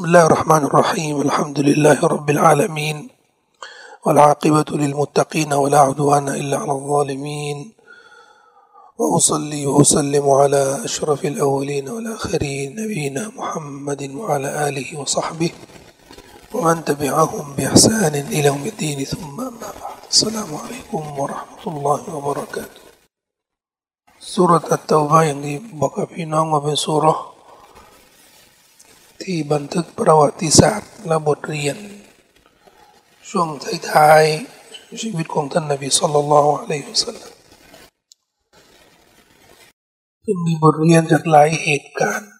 بسم الله الرحمن الرحيم الحمد لله رب العالمين والعاقبة للمتقين ولا عدوان إلا على الظالمين وأصلي وأسلم على أشرف الأولين والآخرين نبينا محمد وعلى آله وصحبه ومن تبعهم بإحسان إلى يوم الدين ثم أما بعد السلام عليكم ورحمة الله وبركاته سورة التوبة يعني بقى في نوم سورة ที่บันทึกประวัติศาสตร์และบทเรียน ช่วงท้ายๆชีวิตของท่านนบีสุลต่านละอะลัยฮิสัลลัมซึ่งมีบทเรียนจากหลายเหตุการณ์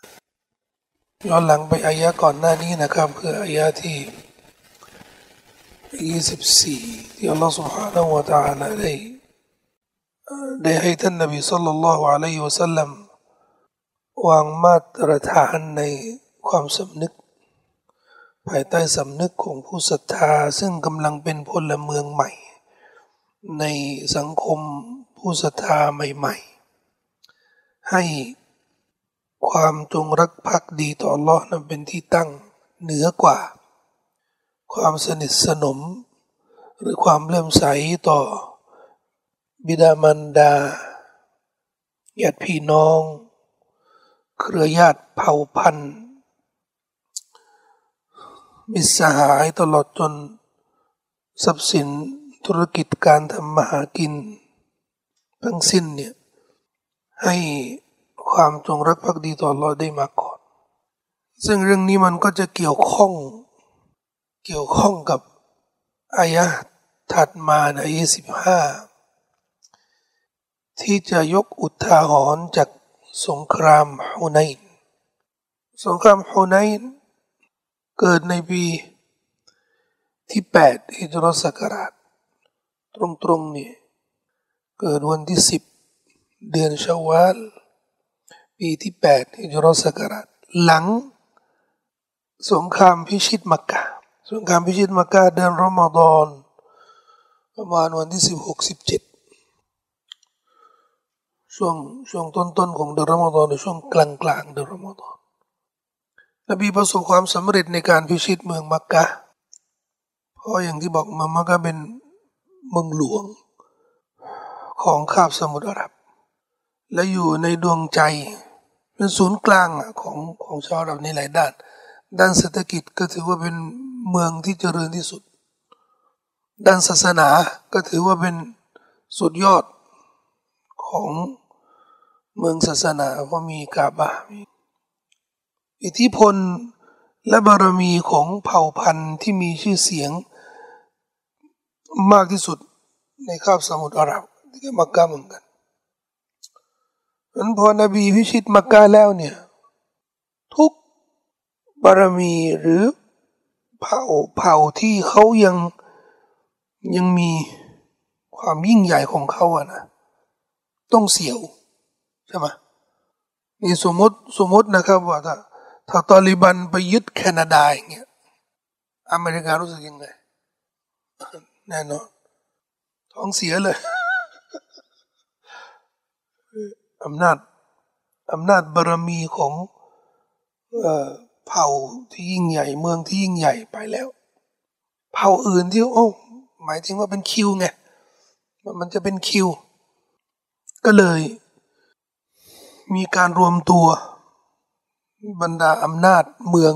ย้อนหลังไปอายะก่อนหน้านี้นะครับคืออายะที่24ที่อัลลอฮฺ سبحانه และ تعالى ได้ได้ให้ท่านนบีสุลต่านละอะลัยฮิสัลลัมวางมาตรฐานใน ความสำนึก ภายใต้สำนึกของผู้ศรัทธาซึ่งกำลังเป็นพลเมืองใหม่ ในสังคมผู้ศรัทธาใหม่ ๆ ให้ความจงรักภักดีต่อ Allah นั้นเป็นที่ตั้งเหนือกว่า ความสนิทสนม หรือความเลื่อมใสต่อ บิดามารดาญาติพี่น้อง เครือญาติเผ่าพันธุ์ มิสหายตลอดจน ทรัพย์สินธุรกิจการทำมาหากิน ทั้งสิ้นเนี่ยให้ความจงรักภักดีต่อราได้มาก่อน ซึ่งเรื่องนี้มันก็จะเกี่ยวข้อง เกี่ยวข้องกับอายะถัดมาในอายะสิบห้าที่จะยกอุทาหรณ์จากสงครามฮุนัยนสงครามฮุนัยน เกิดในปีที่แปดฮิจรัศักราชตรงๆนี่เกิดวันที่สิบเดือนชาวาลปีที่แปดฮิจรัศักราชหลังสงครามพิชิตมักกะสงครามพิชิตมักกะเดือนรอมฎอนประมาณวันที่สิบหกสิบเจ็ดช่วงช่วงต้นๆของเดือนรอมฎอนหรือช่วงกลางๆเดือนรอมฎอน นบีประสบความสำเร็จในการพิชิตเมืองมักกะเพราะอย่างที่บอกมามักกะเป็นเมืองหลวงของคาบสมุทรอาหรับ และอยู่ในดวงใจเป็นศูนย์กลางของของชาวอาหรับในหลายด้าน ด้านเศรษฐกิจก็ถือว่าเป็นเมืองที่เจริญที่สุด ด้านศาสนาก็ถือว่าเป็นสุดยอดของเมืองศาสนาเพราะมีกาบะมี อิทธิพลและบารมีของเผ่าพันธุ์ที่มีชื่อเสียงมากที่สุดในคาบสมุทรอาหรับที่มักกะเหมือนกันนั้นพอนบีพิชิตมักกะแล้วเนี่ย ทุกบารมีหรือเผ่าเผ่าที่เขายังยังมีความยิ่งใหญ่ของเขาอะนะต้องเสียวใช่ไหมนี่สมมติสมมตินะครับว่าถ้า ถ้าตอริบันไปยึดแคนาดาอย่างเงี้ยอเมริการู้สึกยังไงแน่นอนท้องเสียเลยอำนาจอำนาจบารมีของเผ่าที่ยิ่งใหญ่เมืองที่ยิ่งใหญ่ไปแล้ว เผ่าอื่นที่โอ้หมายถึงว่าเป็นคิวไงมันจะเป็นคิว ก็เลย มีการรวมตัว บรรดาอำนาจเมือง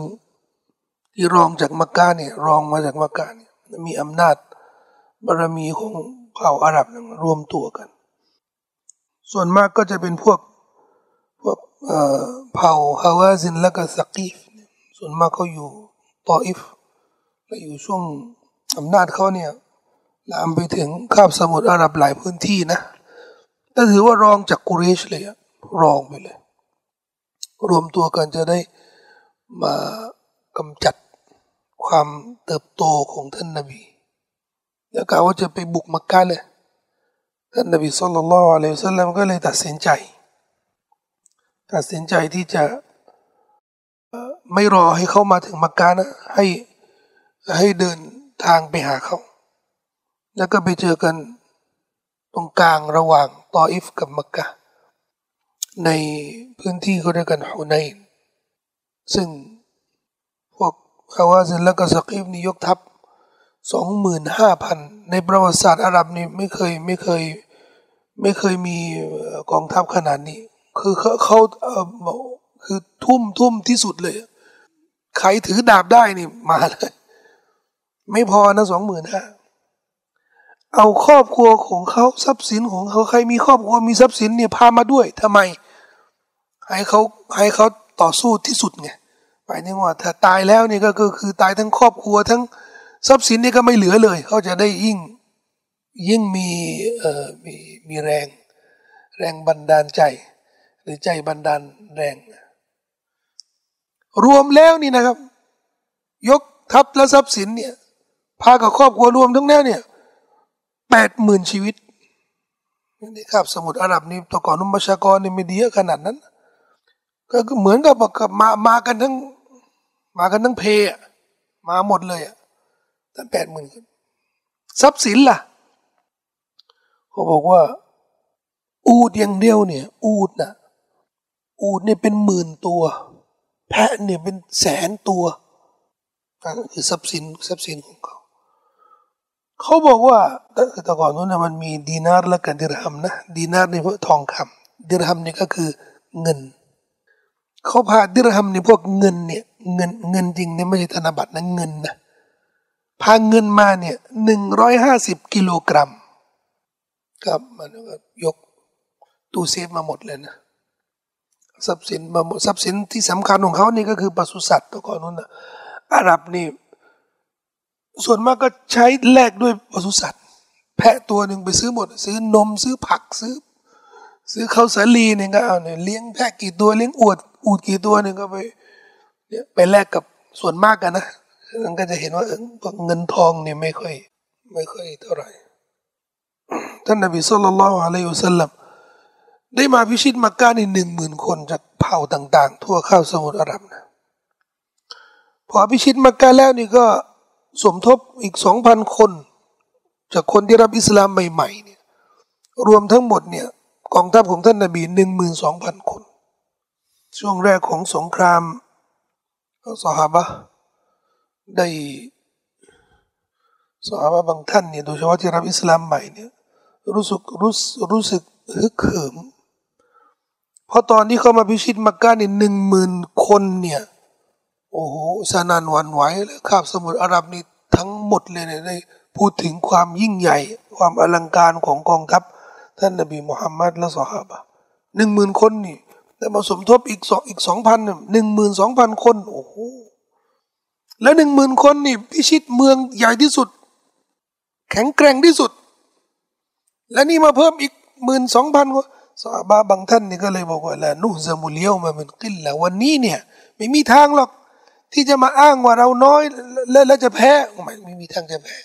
ที่รองจากมักกะเนี่ยรองมาจากมักกะเนี่ยมีอำนาจบารมีของเผ่าอาหรับรวมตัวกัน ส่วนมากก็จะเป็นพวกพวกเผ่าฮาวาซินและก็สกีฟส่วนมากเขาอยู่ตออิฟและอยู่ช่วงอำนาจเขาเนี่ยลามไปถึงคาบสมุทรอาหรับหลายพื้นที่นะแต่ถือว่ารองจากกุเรชเลยอะรองไปเลย รวมตัวกันจะได้มากำจัดความเติบโตของท่านนบีแล้วกล่าวว่าจะไปบุกมักกะเลยท่านนบีสุลต่านละอัลลอฮฺสัลลัมก็เลยตัดสินใจ ตัดสินใจที่จะไม่รอให้เขามาถึงมักกะนะให้ให้เดินทางไปหาเขา แล้วก็ไปเจอกันตรงกลางระหว่างตออิฟกับมักกะ ในพื้นที่เขาเรียกกันฮุนัยซึ่งพวกฮาวาซินแล้วก็สกีฟนี่ยกทัพสองหมื่นห้าพันในประวัติศาสตร์อาหรับนี่ไม่เคยไม่เคยไม่เคยมีกองทัพขนาดนี้ คือเขาเขาคือทุ่มทุ่มที่สุดเลย ใครถือดาบได้นี่มาเลย ไม่พอนะสองหมื่นห้าเอาครอบครัวของเขาทรัพย์สินของเขาใครมีครอบครัวมีทรัพย์สินเนี่ยพามาด้วยทำไม ให้เขาให้เขาต่อสู้ที่สุดไงไปนี่ว่าถ้าตายแล้วนี่ก็คือคือตายทั้งครอบครัวทั้งทรัพย์สินนี่ก็ไม่เหลือเลย เขาจะได้ยิ่งยิ่งมีเอ่อมีมีแรง แรงบันดาลใจ หรือใจบันดาลแรง รวมแล้วนี่นะครับ ยกทัพและทรัพย์สินเนี่ยพากับครอบครัวรวมทั้งนั้นเนี่ยแปดหมื่นชีวิตนี่ครับสมุทรอาหรับนี่ตะก่อนนุมชากรนี่ไม่ดีขนาดนั้น ก็เหมือนกับกับมามากันทั้ง มากันทั้งเพยมาหมดเลยอะตั้งแปดหมื่นทรัพย์สินล่ะเขาบอกว่า อูดอย่างเดียวเนี่ย อูดนะอูดเนี่ยเป็นหมื่นตัว แพะเนี่ยเป็นแสนตัวนั่นคือทรัพย์สินทรัพย์สินของเขาเขาบอกว่าแต่ก่อนนู้นมันมีดีนาร์และกับดิรฮัมนะดีนาร์นี่พวกทองคำดิรฮัมนี่ก็คือเงิน เขาพาดิรฮัมนี่พวกเงินเนี่ยเงินเงินจริงเนี่ยไม่ใช่ธนบัตรนะเงินนะพาเงินมาเนี่ยหนึ่งร้อยห้าสิบกิโลกรัมครับมันก็ยกตู้เซฟมาหมดเลยนะทรัพย์สินมาหมดทรัพย์สินที่สำคัญของเขานี่ก็คือปศุสัตว์ตัวก่อนนู้นนะอาหรับนี่ส่วนมากก็ใช้แลกด้วยปศุสัตว์ แพะตัวหนึ่งไปซื้อหมด ซื้อนมซื้อผักซื้อ ซื้อข้าวสาลีเนี่ยก็เอาเนี่ยเลี้ยงแพะกี่ตัวเลี้ยงอวดอูดกี่ตัวเนี่ยก็ไปเนี่ยไปแลกกับส่วนมากกันนะมันก็จะเห็นว่าเงินทองเนี่ยไม่ค่อย ไม่ค่อยเท่าไหร่ท่านนบีสุลต่านละอะลัยฮุสลัมได้มาพิชิตมักกะในหนึ่งหมื่นคนจากเผ่าต่าง ๆ ทั่วข้าวสมุทรอาหรับนะพอพิชิตมักกะแล้วนี่ก็สมทบอีกสองพันคน จากคนที่รับอิสลามใหม่ๆเนี่ยรวมทั้งหมดเนี่ย กองทัพของท่านนบีหนึ่งหมื่นสองพันคน ช่วงแรกของสงครามสหบะได้สหบะบางท่านเนี่ยโดยเฉพาะที่รับอิสลามใหม่เนี่ยรู้สึกรู้รู้สึกฮึกเหิมเพราะตอนที่เขามาพิชิตมักกะเนี่ยหนึ่งหมื่นคนเนี่ยโอ้โหสนันวันไหวเลยคาบสมุทรอาหรับนี่ทั้งหมดเลยเนี่ยได้พูดถึงความยิ่งใหญ่ ความอลังการของกองทัพ ท่านนบีมุฮัมมัดและสหาบะหนึ่งหมื่นคนนี่แต่มาสมทบอีกสองอีกสองพันหนึ่งหมื่นสองพันคน โอ้โหแล้วหนึ่งหมื่นคนนี่พิชิตเมืองใหญ่ที่สุด แข็งแกร่งที่สุด และนี่มาเพิ่มอีกหมื่นสองพันคนสาบาบางท่านนี่ก็เลยบอกว่าละนุซามุเลียวมาเป็นกินแล้ววันนี้เนี่ย ไม่มีทางหรอก ที่จะมาอ้างว่าเราน้อย แล้วจะแพ้ไม่ไม่มีทางจะแพ้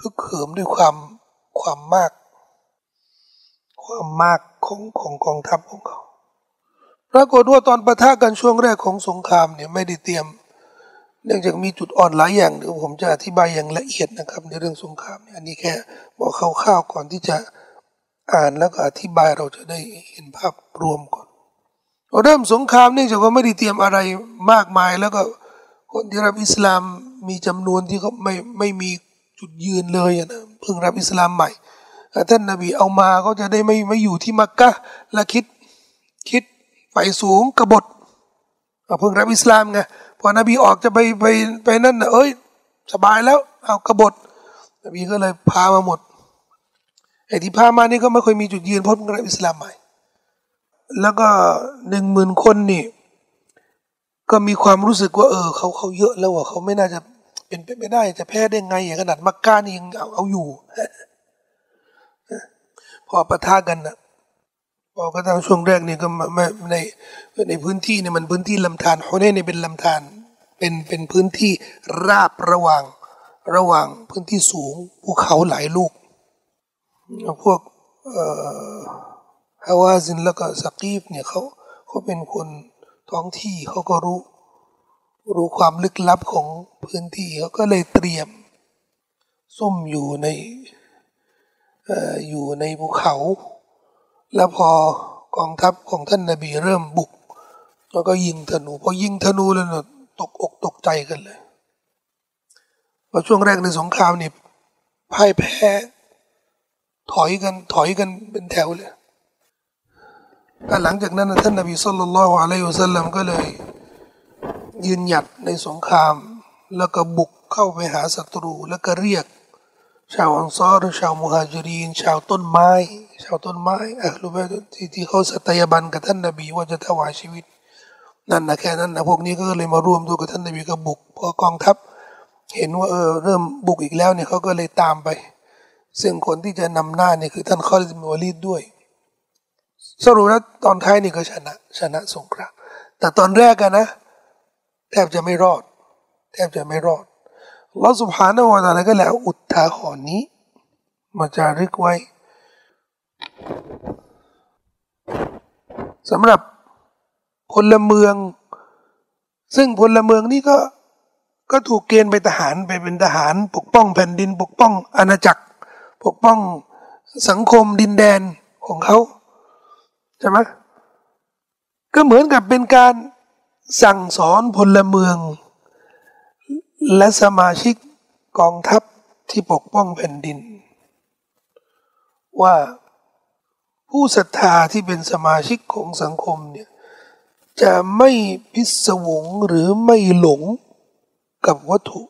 ฮึกเหิมด้วยความความมาก ความมากของของกองทัพของเขาปรากฏว่าตอนประทะกันช่วงแรกของสงครามเนี่ยไม่ได้เตรียม เนื่องจากมีจุดอ่อนหลายอย่างเดี๋ยวผมจะอธิบายอย่างละเอียดนะครับ ในเรื่องสงครามเนี่ยอันนี้แค่บอกคร่าวๆก่อนที่จะอ่านแล้วก็อธิบายเราจะได้เห็นภาพรวมก่อนเริ่มสงครามเนื่องจากว่าไม่ได้เตรียมอะไรมากมาย แล้วก็คนที่รับอิสลามมีจำนวนที่เขาไม่ไม่มีจุดยืนเลยนะเพิ่งรับอิสลามใหม่ ท่านนบีเอามาก็จะได้ไม่ไม่อยู่ที่มักกะและคิดคิดไฟสูงกบฏเพิ่งรับอิสลามไงพอนบีออกจะไปไปไปนั่นนะเอ้ย สบายแล้วเอากบฏนบีก็เลยพามาหมดไอ้ที่พามานี่ก็ไม่ค่อยมีจุดยืนเพราะเพิ่งรับอิสลามใหม่ แล้วก็หนึ่งหมื่นคนนี่ ก็มีความรู้สึกว่า เออเขาเขาเยอะแล้วว่าเขาไม่น่าจะเป็นไปไม่ได้จะแพ้ได้ไงอย่างขนาดมักกะนี่ยังเอาเอาอยู่ พอประทะกันนะพอกระทั่งช่วงแรกนี่ก็ไม่ในในพื้นที่เนี่ยมันพื้นที่ลำธารฮุนเนี่ยเป็นลำธารเป็นเป็นพื้นที่ราบระหว่างระหว่างพื้นที่สูงภูเขาหลายลูก พวกฮาวาซินแล้วก็สกีฟเนี่ยเขาเขาเป็นคนท้องที่เขาก็รู้ รู้ความลึกลับของพื้นที่เขาก็เลยเตรียม ซุ่มอยู่ใน อยู่ในภูเขา แล้วพอกองทัพของท่านนาบีเริ่มบุก แล้วก็ยิงธนูพอยิงธนูแล้วตกอกตกใจกันเลยพอช่วงแรกในสงครามนี่พ่ายแพ้ ถอยกันถอยกันเป็นแถวเลยแต่หลังจากนั้นท่านนบีสุลต่านละฮ์อะลัยฮุสลลัมก็เลย ยืนหยัดในสงคราม แล้วก็บุกเข้าไปหาศัตรูแล้วก็เรียก ชาวอังซอรชาวมุฮัจิรีน ชาวต้นไม้ ชาวต้นไม้อะรู้ไหมที่ที่เขาสัตยาบันกับท่านนบีว่าจะถวายชีวิต นั่นนะแค่นั้นนะพวกนี้ก็เลยมาร่วมด้วยกับท่านนบีก็บุกพอกองทัพ เห็นว่าเออเริ่มบุกอีกแล้วเนี่ยเขาก็เลยตามไป ซึ่งคนที่จะนำหน้าเนี่ยคือท่านคอลิดมิวลีดด้วย สรุปแล้วตอนท้ายนี่ก็ชนะชนะสงครามแต่ตอนแรกกันนะแทบจะไม่รอด แทบจะไม่รอด เราสุภาณวตาลก็แล้วอุทาหรณ์นี้ มาจารึกไว้สำหรับพลเมือง ซึ่งพลเมืองนี่ก็ก็ถูกเกณฑ์ไปทหารไปเป็นทหาร ปกป้องแผ่นดิน ปกป้องอาณาจักร ปกป้องสังคมดินแดนของเขาใช่ไหมก็เหมือนกับเป็นการสั่งสอนพลเมือง และสมาชิกกองทัพที่ปกป้องแผ่นดิน ว่าผู้ศรัทธาที่เป็นสมาชิกของสังคมเนี่ยจะไม่พิศวงหรือไม่หลงกับวัตถุ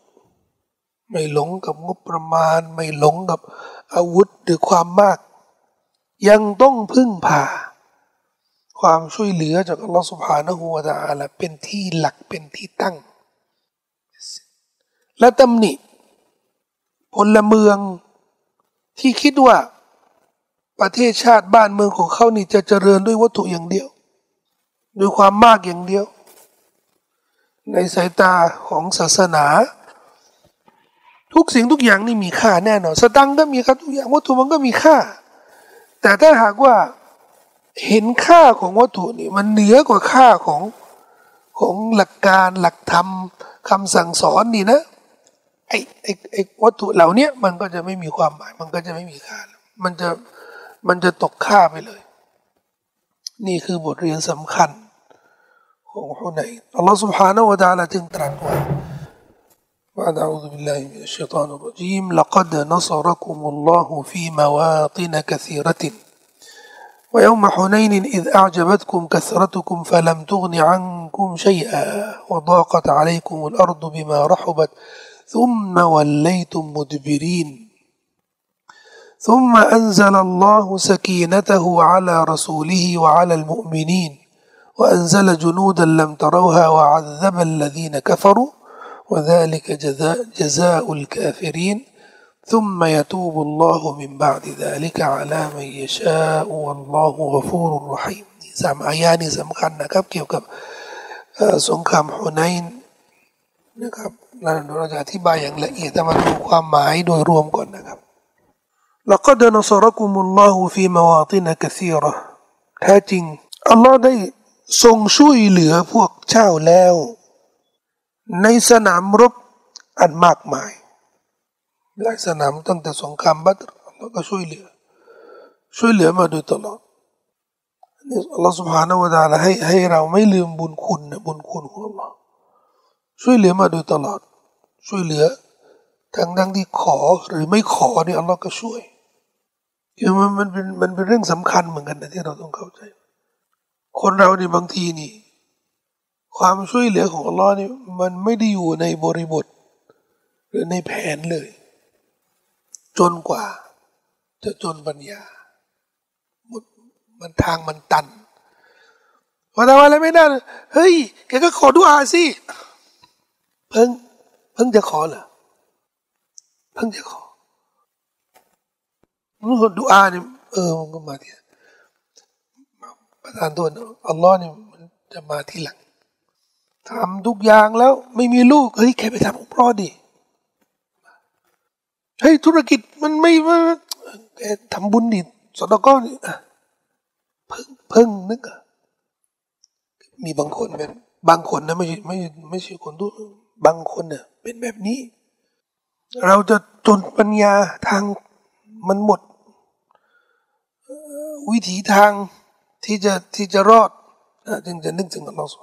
ไม่หลงกับงบประมาณ ไม่หลงกับอาวุธหรือความมาก ยังต้องพึ่งพา ความช่วยเหลือจากอัลลอฮฺสุบฮานะฮูวะตะอาลาเป็นที่หลักเป็นที่ตั้ง และตำหนิพลเมืองที่คิดว่าประเทศชาติบ้านเมืองของเขานี่จะเจริญด้วยวัตถุอย่างเดียว ด้วยความมากอย่างเดียว ในสายตาของศาสนา ทุกสิ่งทุกอย่างนี่มีค่าแน่นอนสตังก็มีค่าทุกอย่างวัตถุมันก็มีค่า แต่ถ้าหากว่าเห็นค่าของวัตถุนี่มันเหนือกว่าค่าของของหลักการหลักธรรมคำสั่งสอนนี่นะ ไอ้ไอ้ไอ้วัตถุเหล่านี้มันก็จะไม่มีความหมาย มันก็จะไม่มีค่า มันจะมันจะตกค่าไปเลย นี่คือบทเรียนสำคัญของฮุนัยอัลลอฮฺ سبحانه และ تعالى จึงตรัสว่า بعد أعوذ بالله من الشيطان الرجيم لقد نصركم الله في مواطن كثيرة ويوم حنين إذ أعجبتكم كثرتكم فلم تغن عنكم شيئا وضاقت عليكم الأرض بما رحبت ثم وليتم مدبرين ثم أنزل الله سكينته على رسوله وعلى المؤمنين وأنزل جنودا لم تروها وعذب الذين كفروا وذلك جزاء, جزاء الكافرين ثم يتوب الله من بعد ذلك على من يشاء والله غفور رحيم สามอายานี้สำคัญนะครับเกี่ยวกับสงครามฮุนัยนนะครับ เราจะอธิบายอย่างละเอียดแต่มาดูความหมายโดยรวมก่อนนะครับ لقد نصركم الله في مواطن كثيرة แท้จริงอัลลอฮ์ได้ทรงช่วยเหลือพวกเจ้าแล้ว ในสนามรบอันมากมายหลายสนามตั้งแต่สงครามบัตรอัลลอฮ์ก็ช่วยเหลือ ช่วยเหลือมาโดยตลอดนี่อัลลอฮ์ سبحانه และ تعالى ให้ให้เราไม่ลืมบุญคุณนะบุญคุณของอัลลอฮ์ ช่วยเหลือมาโดยตลอด ช่วยเหลือทั้งทั้งที่ขอหรือไม่ขอเนี่ยอัลลอฮ์ก็ช่วยคือมันมันเป็นมันเป็นเรื่องสำคัญเหมือนกันนะที่เราต้องเข้าใจ คนเราในบางทีนี่ ความช่วยเหลือของอัลลอฮ์นี่มันไม่ได้อยู่ในบริบท หรือในแผนเลย จนกว่า จะจนปัญญาหมดมันทางมันตันพอทำอะไรไม่ได้เฮ้ยแกก็ขอดุอาสิ เพิ่งเพิ่งจะขอเหรอเพิ่งจะขอมันคนดุอาเนี่ยเออมันก็มาที่ประธานตัวอัลลอฮ์เนี่ยมันจะมาที่หลังทำทุกอย่างแล้วไม่มีลูกเฮ้ยแค่ไปทำอุปรอดีเฮ้ยธุรกิจมันไม่แกทำบุญดิสดก้อนเพิ่งเพิ่งนึกอะมีบางคนเป็นบางคนนะไม่ใช่ไม่ไม่ใช่คนทุก บางคนเนี่ยเป็นแบบนี้ เราจะจนปัญญาทางมันหมด วิถีทางที่จะที่จะรอดจึงจะนึกถึงอัลลอฮฺ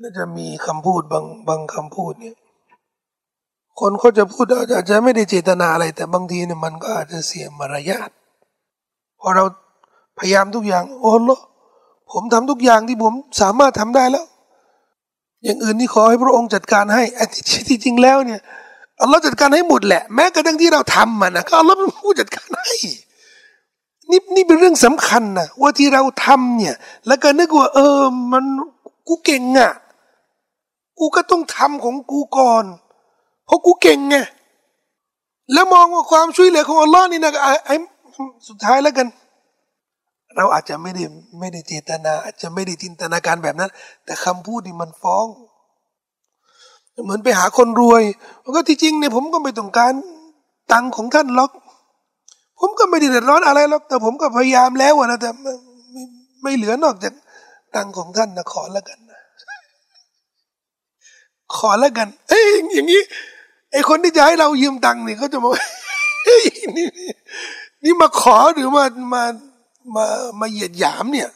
น่าจะมีคำพูดบางบางคำพูดเนี่ยคนเขาจะพูดอาจจะไม่ได้เจตนาอะไร แต่บางทีเนี่ยมันก็อาจจะเสียมารยาทพอเราพยายามทุกอย่าง โอ้โหผมทำทุกอย่างที่ผมสามารถทำได้แล้ว อย่างอื่นนี่ขอให้พระองค์จัดการให้ไอ้ที่จริงแล้วเนี่ยอัลลอฮ์จัดการให้หมดแหละ แม้กระทั่งที่เราทำมันนะก็อัลลอฮ์เป็นผู้จัดการให้นี่นี่เป็นเรื่องสำคัญนะว่าที่เราทำเนี่ย แล้วก็นึกว่าเออมันกูเก่งอะ กูก็ต้องทำของกูก่อน เพราะกูเก่งไงแล้วมองว่าความช่วยเหลือของอัลลอฮ์นี่นะไอ้สุดท้ายแล้วกัน เราอาจจะไม่ได้ไม่ได้เจตนา อาจจะไม่ได้จินตนาการแบบนั้น แต่คำพูดนี่มันฟ้อง เหมือนไปหาคนรวยก็ที่จริงเนี่ยผมก็ไม่ต้องการตังของท่านหรอก ผมก็ไม่ได้เดือดร้อนอะไรหรอก แต่ผมก็พยายามแล้วนะแต่ไม่ไม่เหลือนอกจากตังของท่านนะขอแล้วกันนะขอแล้วกัน เอ้ยอย่างนี้ไอคนที่จะให้เรายืมตังค์นี่เขาจะบอกนี่นี่มาขอหรือมามา มามาเหยียดหยามเนี่ย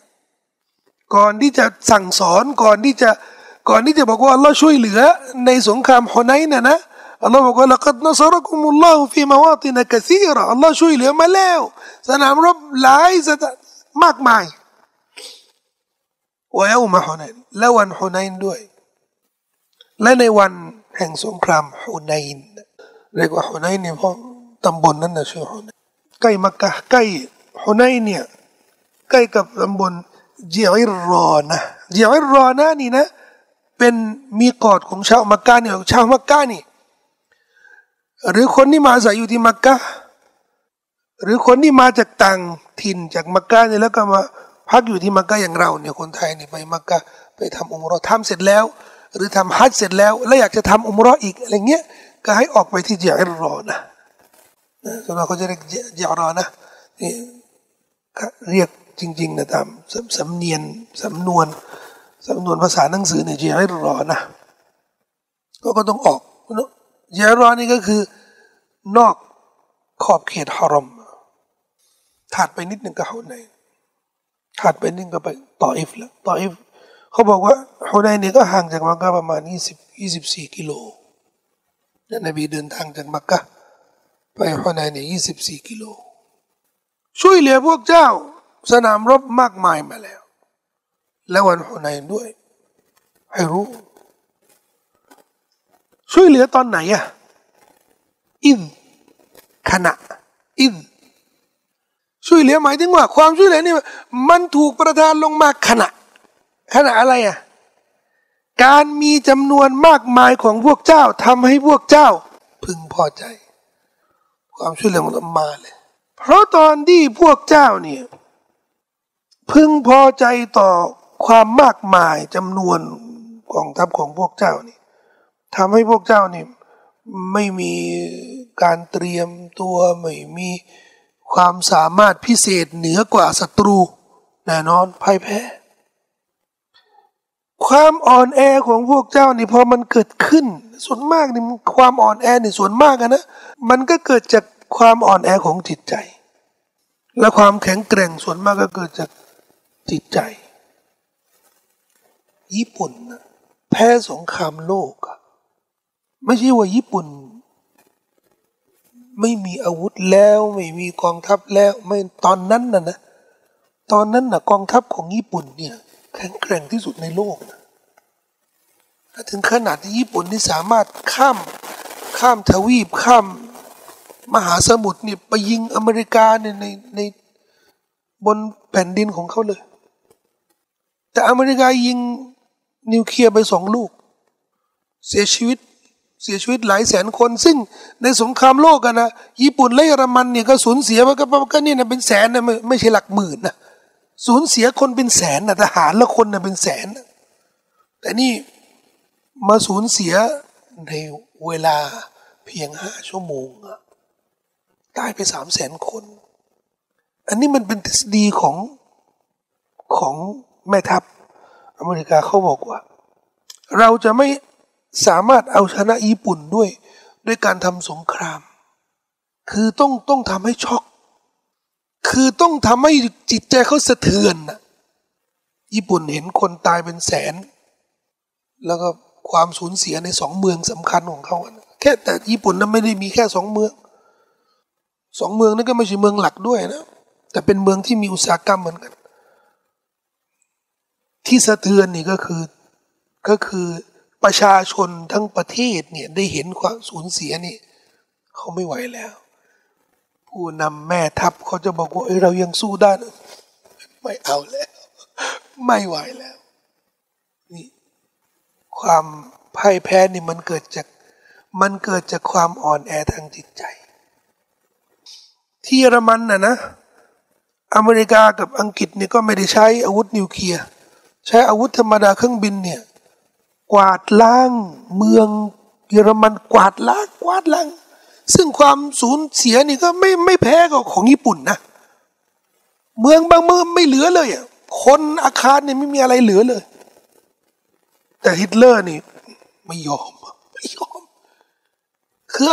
ก่อนที่จะสั่งสอนก่อนที่จะก่อนที่จะบอกว่าเราช่วยเหลือในสงครามฮอนัยน่ะนะอัลลอฮ์บอกว่าละกัดนัสรกุมุลลอฮ์ฟีมาวาตินกะซีรอัลลอฮ์ช่วยเหลือมาแล้ว สนามรบหลายสถานมากมายวันยามาฮุนัยและวันฮุนัยด้วย และในวันแห่งสงครามฮุนัยเรียกว่าฮุนัยเนี่ยเพราะตำบลนั้นนะชื่อฮุนัยใกล้มักกะใกล้ฮุนัยเนี่ย ใกล้กับตำบลเจียริรอนะเจียริรอนะนี่นะ เป็นมีกอดของชาวมักกะเนี่ยชาวมักกะนี่ หรือคนที่มาอาศัยอยู่ที่มักกะหรือคนที่มาจากต่างถิ่นจากมักกะเนี่ยแล้วก็มาพักอยู่ที่มักกะอย่างเราเนี่ยคนไทยเนี่ยไปมักกะไปทำอุมรอทำเสร็จแล้ว หรือทำฮัจเสร็จแล้ว แล้วอยากจะทำอุมรออีกอะไรเงี้ยก็ให้ออกไปที่เจียรอนะสำหรับเขาจะเรียกเจียรอนะนี่เรียก จริง ๆ นะตามสำเนียนสำนวนสำนวนภาษาหนังสือเนี่ยเจียรอนะก็ก็ต้องออกยารอนี่ก็คือนอกขอบเขตฮารอมถัดไปนิดหนึ่งก็ฮุนายถัดไปนิดก็ไปต่ออิฟแล้วต่ออิฟเขาบอกว่าฮุนายนี่ก็ห่างจากมักกะประมาณยี่สิบยี่สิบสี่กิโลนบีเดินทางจากมักกะไปฮุนายนี่ยี่สิบสี่กิโลช่วยเหลือพวกเจ้า สนามรบมากมายมาแล้ว และวันฮุนายด้วย ให้รู้ ช่วยเหลือตอนไหนอะอินขณะอินช่วยเหลือหมายถึงว่า ความช่วยเหลือนี่มันถูกประทานลงมาขณะ ขณะอะไรอะการมีจำนวนมากมายของพวกเจ้าทำให้พวกเจ้า พึงพอใจ ความช่วยเหลือมันมาเลย เพราะตอนที่พวกเจ้าเนี่ย พึงพอใจต่อความมากมายจำนวนกองทัพของพวกเจ้านี่ทำให้พวกเจ้านี่ไม่มีการเตรียมตัวไม่มีความสามารถพิเศษเหนือกว่าศัตรูแน่นอนพ่ายแพ้ ความอ่อนแอของพวกเจ้านี่พอมันเกิดขึ้น ส่วนมากนี่ความอ่อนแอนี่ส่วนมากนะมันก็เกิดจากความอ่อนแอของจิตใจ และความแข็งแกร่งส่วนมากก็เกิดจาก จิตใจ ญี่ปุ่นนะแพ้สงครามโลกอะไม่ใช่ว่าญี่ปุ่น ไม่มีอาวุธแล้ว ไม่มีกองทัพแล้วไม่ตอนนั้นน่ะนะตอนนั้นน่ะกองทัพของญี่ปุ่นเนี่ยแข็งแกร่งที่สุดในโลกนะถึงขนาดที่ญี่ปุ่นนี่สามารถข้ามข้ามทวีปข้ามมหาสมุทรเนี่ยไปยิงอเมริกาเนี่ยในในบนแผ่นดินของเขาเลย แต่อเมริกายิงนิวเคลียร์ไปสองลูก เสียชีวิตเสียชีวิตหลายแสนคน ซึ่งในสงครามโลกกันนะญี่ปุ่นและเยอรมันเนี่ยก็สูญเสียมันก็ก็นี่นะเป็นแสนนะไม่ไม่ใช่หลักหมื่นนะสูญเสียคนเป็นแสนนะทหารละคนนะเป็นแสนนะแต่นี่มาสูญเสียในเวลาเพียงห้าชั่วโมงตายไปสามแสนคน อันนี้มันเป็นทฤษฎีของของ แม่ทัพอเมริกาเขาบอกว่า เราจะไม่สามารถเอาชนะญี่ปุ่นด้วย ด้วยการทำสงคราม คือต้องต้องทำให้ช็อก คือต้องทำให้จิตใจเขาสะเทือนนะญี่ปุ่นเห็นคนตายเป็นแสน แล้วก็ความสูญเสียในสองเมืองสำคัญของเขา แค่แต่ญี่ปุ่นนั้นไม่ได้มีแค่สองเมืองสองเมืองนั้นก็ไม่ใช่เมืองหลักด้วยนะ แต่เป็นเมืองที่มีอุตสาหกรรมเหมือนกัน ที่สะเทือนนี่ก็คือก็คือประชาชนทั้งประเทศเนี่ยได้เห็นความสูญเสียนี่เขาไม่ไหวแล้ว ผู้นำแม่ทัพเขาจะบอกว่าเอ้เรายังสู้ได้ไม่เอาแล้ว ไม่ไหวแล้วนี่ความพ่ายแพ้นี่มันเกิดจากมันเกิดจากความอ่อนแอทางจิตใจ ที่เยอรมันน่ะนะ อเมริกากับอังกฤษเนี่ยก็ไม่ได้ใช้อาวุธนิวเคลียร์ ใช้อาวุธธรรมดาเครื่องบินเนี่ยกวาดล้างเมืองเยอรมันกวาดล้างกวาดล้าง ซึ่งความสูญเสียนี่ก็ไม่ไม่แพ้กับของญี่ปุ่นนะ เมืองบางเมืองไม่เหลือเลยอะคนอาคารเนี่ยไม่มีอะไรเหลือเลย แต่ฮิตเลอร์นี่ไม่ยอมไม่ยอมคือ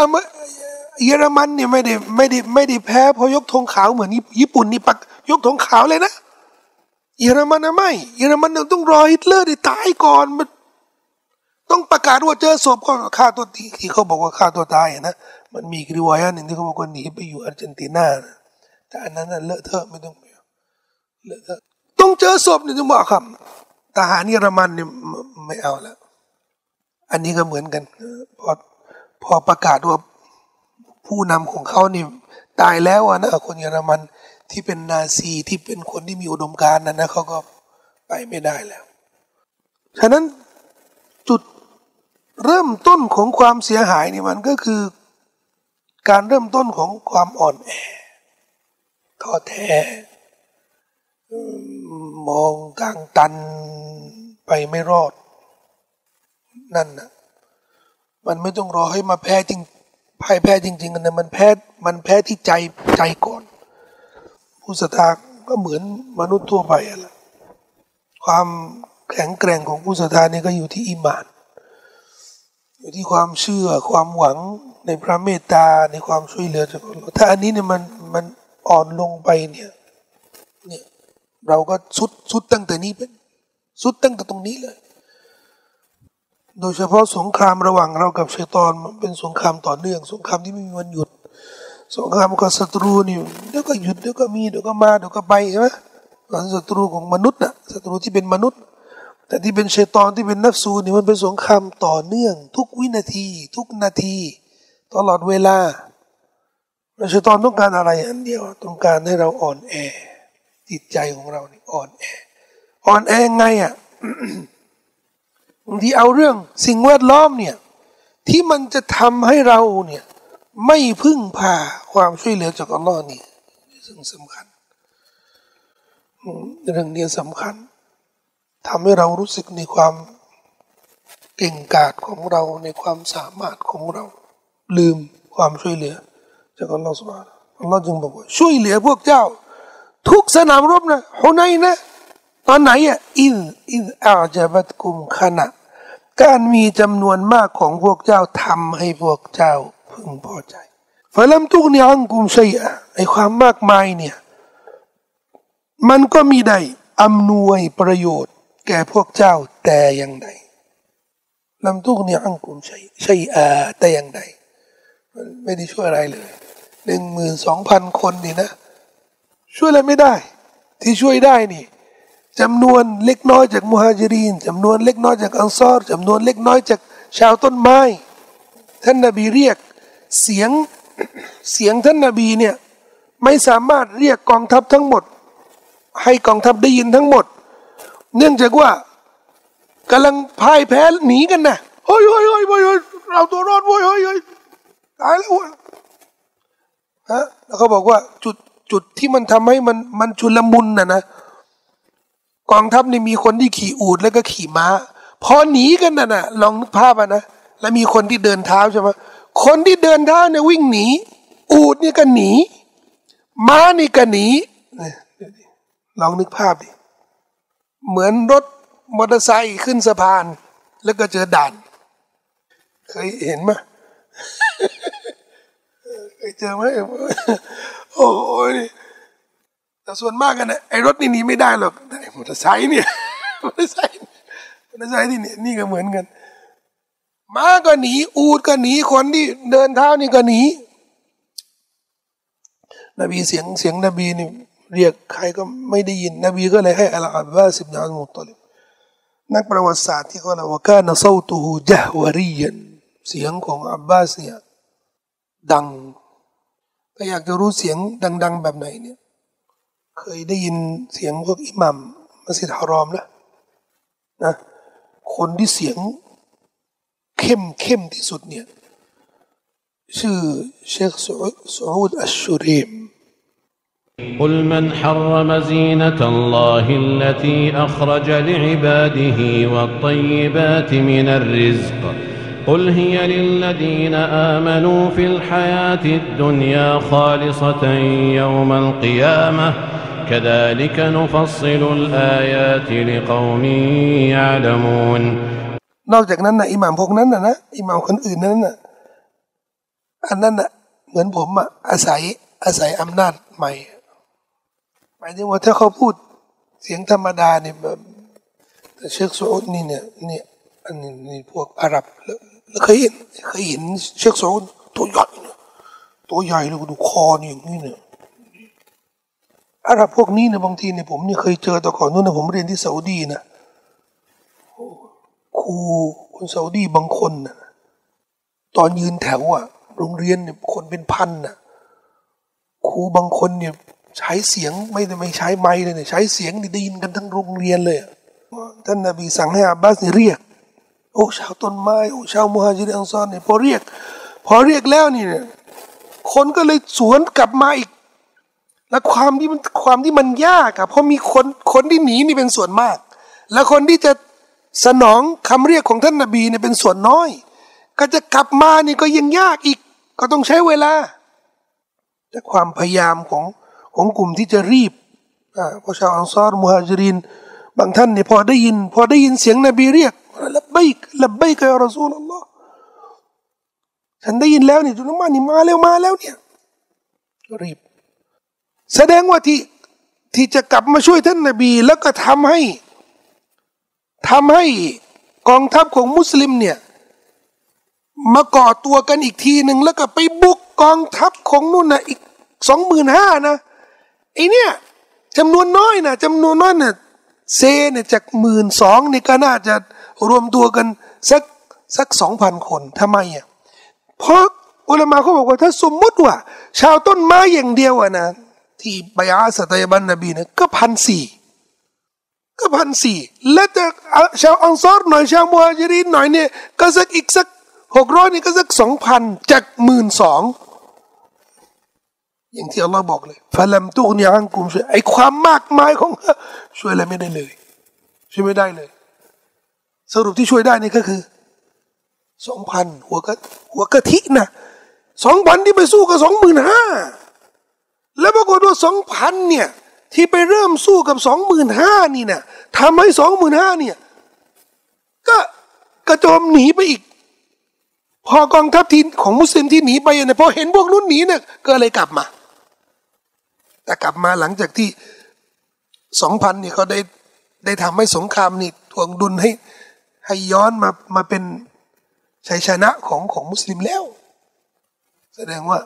เยอรมันเนี่ยไม่ได้ไม่ได้ไม่ได้แพ้เพราะยกธงขาวเหมือนญี่ปุ่นนี่ปักยกธงขาวเลยนะ เยอรมันนะไม่เยอรมันต้องรอฮิตเลอร์ได้ตายก่อนมันต้องประกาศว่าเจอศพก็ฆ่าตัวตีที่เขาบอกว่าฆ่าตัวตายนะมันมีกริวายหนึ่งที่เขาบอกว่าหนีไปอยู่อาร์เจนตินาแต่อันนั้นเลอะเทอะไม่ต้องเลอะเทอะต้องเจอศพนี่ต้องบอกครับทหารเยอรมันเนี่ยไม่เอาแล้วอันนี้ก็เหมือนกันพอพอประกาศว่าผู้นำของเขานี่ตายแล้วนะคนเยอรมัน ที่เป็นนาซีที่เป็นคนที่มีอุดมการณ์นั้นนะเขาก็ไปไม่ได้แล้ว ฉะนั้นจุดเริ่มต้นของความเสียหายนี่มันก็คือ การเริ่มต้นของความอ่อนแอท้อแท้มองทางตันไปไม่รอด นั่นนะมันไม่ต้องรอให้มาแพ้จริงพ่ายแพ้จริง ๆ กันนะมันแพ้มันแพ้ที่ใจใจก่อน ผู้ศรัทธาก็เหมือนมนุษย์ทั่วไปอะละความแข็งแกร่งของผู้ศรัทธานี่ก็อยู่ที่อิมาน อยู่ที่ความเชื่อความหวังในพระเมตตาในความช่วยเหลือจากอัลลอฮ์ถ้าอันนี้เนี่ยมันมันอ่อนลงไปเนี่ยเนี่ยเราก็สุดสุดตั้งแต่นี้เป็นสุดตั้งแต่ตรงนี้เลย โดยเฉพาะสงครามระหว่างเรากับชัยตอนมันเป็นสงครามต่อเนื่อง สงครามที่ไม่มีวันหยุด สงครามกับศัตรูนี่เดี๋ยวก็หยุดเดี๋ยวก็มีเดี๋ยวก็มาเดี๋ยวก็ไปใช่ไหมศัตรูของมนุษย์น่ะศัตรูที่เป็นมนุษย์ แต่ที่เป็นเชตอนที่เป็นนักสูนี่มันเป็นสงครามต่อเนื่อง ทุกวินาที ทุกนาที ตลอดเวลาเราชตอนต้องการอะไรอันเดียวต้องการให้เราอ่อนแอจิตใจของเรานี่อ่อนแออ่อนแอไงอะบางทีเอาเรื่องสิ่งแวดล้อมเนี่ยที่มันจะทำให้เราเนี่ย ไม่พึ่งพาความช่วยเหลือจากอัลลอฮ์นี่ซึ่งสำคัญเรื่องนี้สำคัญทำให้เรารู้สึกในความเก่งกาจของเราในความสามารถของเรา ลืมความช่วยเหลือ จากอัลลอฮฺสุบานอัลลอฮฺจึงบอกว่าช่วยเหลือพวกเจ้า ทุกสนามรบนะฮุนัยนะ ตอนไหนอะอินอินอาจบัตกุมขณะ การมีจำนวนมากของพวกเจ้าทำให้พวกเจ้า พึงพอใจฟลัมทุกเนียงกุมชัยอะไอความมากมายเนี่ย มันก็มีได้อำนวยประโยชน์ แก่พวกเจ้าแต่อย่างใดลำทุกเนี่ยอังกุมใช่ใช่อาแต่อย่างใดมันไม่ได้ช่วยอะไรเลยหนึ่งหมื่นสองพันคนนี่นะ ช่วยอะไรไม่ได้ ที่ช่วยได้นี่จำนวนเล็กน้อยจากมุฮัจิรินจำนวนเล็กน้อยจากอังซอรจำนวนเล็กน้อยจากชาวต้นไม้ ท่านนบีเรียก เสียงเสียงท่านนบีเนี่ยไม่สามารถเรียกกองทัพทั้งหมด ให้กองทัพได้ยินทั้งหมด เนื่องจากว่ากำลังพ่ายแพ้หนีกันนะเฮ้ยเฮ้ยเฮ้ยเฮ้ยเราตัวรอดเว้ยเฮ้ยเฮ้ยตายแล้วฮะแล้วเขาบอกว่าจุดจุดที่มันทำให้มันมันชุลมุนน่ะนะกองทัพนี่มีคนที่ขี่อูดแล้วก็ขี่ม้า พอหนีกันน่ะนะลองนึกภาพอะนะแล้วมีคนที่เดินเท้าใช่ไหม คนที่เดินเท้าเนี่ยวิ่งหนี อูดนี่ก็หนี ม้านี่ก็หนีลองนึกภาพดิ เหมือนรถมอเตอร์ไซค์ขึ้นสะพาน แล้วก็เจอด่าน เคยเห็นไหมเคยเจอไหมโอ้ยแต่ส่วนมากกันนะไอ้รถนี่หนีไม่ได้หรอกไอ้มอเตอร์ไซค์เนี่ยมอเตอร์ไซค์นะใช่ที่นี่นี่ก็เหมือนกัน ม้าก็หนี อูดก็หนีคนที่เดินเท้านี่ก็หนีนบีเสียงเสียงนบีนี่เรียกใครก็ไม่ได้ยิน นบีก็เลยให้อัลอับบาสิบนาอัลมุตลิบนักประวัติศาสตร์ที่เขาเล่าว่าการนเซาตูฮูจฮวรียนเสียงของอับบาสเนี่ยดังถ้าอยากจะรู้เสียงดัง ๆ แบบไหนเนี่ยเคยได้ยินเสียงพวกอิหมัมมัสยิดฮารอมนะนะคนที่เสียง เข้มเข้มที่สุดเนี่ยชื่อเชคสูดอัชชูรีม قل من حرم زينة الله التي أخرج لعباده والطيبات من الرزق قل هي للذين آمنوا في الحياة الدنيا خالصة يوم القيامة كذلك نفصل الآيات لقوم يعلمون นอกจากนั้นนะอิหม่ามพวกนั้นนะนะอิหม่ามคนอื่นนั้นนะอันนั้นนะเหมือนผมอะอาศัยอาศัยอำนาจใหม่ หมายถึงว่าถ้าเขาพูดเสียงธรรมดาเนี่ยแบบแต่เชคโซดนี่เนี่ยเนี่ยอันนี้นี่พวกอาหรับแล้วเคยเห็นเคยเห็นเชคโซดตัวใหญ่นตัวใหญ่เลยดูคอนี่อย่างนี้เนี่ยอาหรับพวกนี้เนี่ยบางทีเนี่ยผมเนี่ยเคยเจอแต่ก่อนนู้นนะผมเรียนที่ซาอุดีนะ ครูคนซาอุดีบางคนนะตอนยืนแถวอะ โรงเรียนเนี่ยคนเป็นพันนะครูบางคนเนี่ยใช้เสียงไม่ได้ไม่ใช้ไม้เลยเนี่ยใช้เสียงได้ยินกันทั้งโรงเรียนเลยท่านนบีสั่งให้อาบบาสเนี่เรียก โอ้ชาวต้นไม้โอ้ชาวมุฮัจิรอังซอนเนี่ยพอเรียก พอเรียกแล้วนี่เนี่ยคนก็เลยสวนกลับมาอีก และความที่มันความที่มันยากอะเพราะมีคนคนที่หนีนี่เป็นส่วนมาก และคนที่จะ สนองคำเรียกของท่านนาบีเนี่ยเป็นส่วนน้อย ก็จะกลับมานี่ก็ยังยากอีก ก็ต้องใช้เวลาแต่ความพยายามของของกลุ่มที่จะรีบอ่าพอชาวอังซอรมุฮัจิรินบางท่านเนี่ยพอได้ยิน พอได้ยินเสียงนบีเรียกละบกละบกอัลซูลอัลลอฮ์ฉันได้ยินแล้วนี่จุลมานี่มาแล้วมาแล้วเนี่ยรีบ แสดงว่าที่ที่จะกลับมาช่วยท่านนบี แล้วก็ทำให้ ทำให้กองทัพของมุสลิมเนี่ยมาก่อตัวกันอีกทีหนึ่งแล้วก็ไปบุกกองทัพของนู่นนะอีกสองหมื่นห้านะไอเนี่ยจำนวนน้อยนะจำนวนน้อยนะเซเนี่ยจากหมื่นสองนี่ก็น่าจะรวมตัวกันสักสักสองพันคนทำไมอะเพราะอุลามาเขาบอกว่าถ้าสมมติว่า ชาวต้นไม้อย่างเดียวอะนะที่บยาสตยบันนบีนะก็พันสี่ ก็พันสี่และจะชาวอังซอรหน่อยชาวมุฮัจิรินหน่อยเนี่ยก็สักอีกสักหกร้อยนี่ก็สักสองพันจากหมื่นสองอย่างที่อัลลอฮ์บอกเลยฟะลัมตุกนีอันกุมช่วยไอความมากมายของช่วยอะไรไม่ได้เลย ช่วยไม่ได้เลย สรุปที่ช่วยได้นี่ก็คือสองพันหัวกะหัวกะทินะสองพันที่ไปสู้กับสองหมื่นห้าแล้วปรากฏว่าสองพันเนี่ย ที่ไปเริ่มสู้กับสองหมื่นห้านี่นะทำให้สองหมื่นห้าเนี่ย ก็กระโจมหนีไปอีก พอกองทัพทีของมุสลิมที่หนีไปเนี่ยพอเห็นพวกนู้นหนีเนี่ยก็เลยกลับมา แต่กลับมาหลังจากที่สองพันเนี่ยเขาได้ได้ทำให้สงครามนี่ทวงดุลให้ให้ย้อนมามาเป็นชัยชนะของของมุสลิมแล้ว แสดงว่า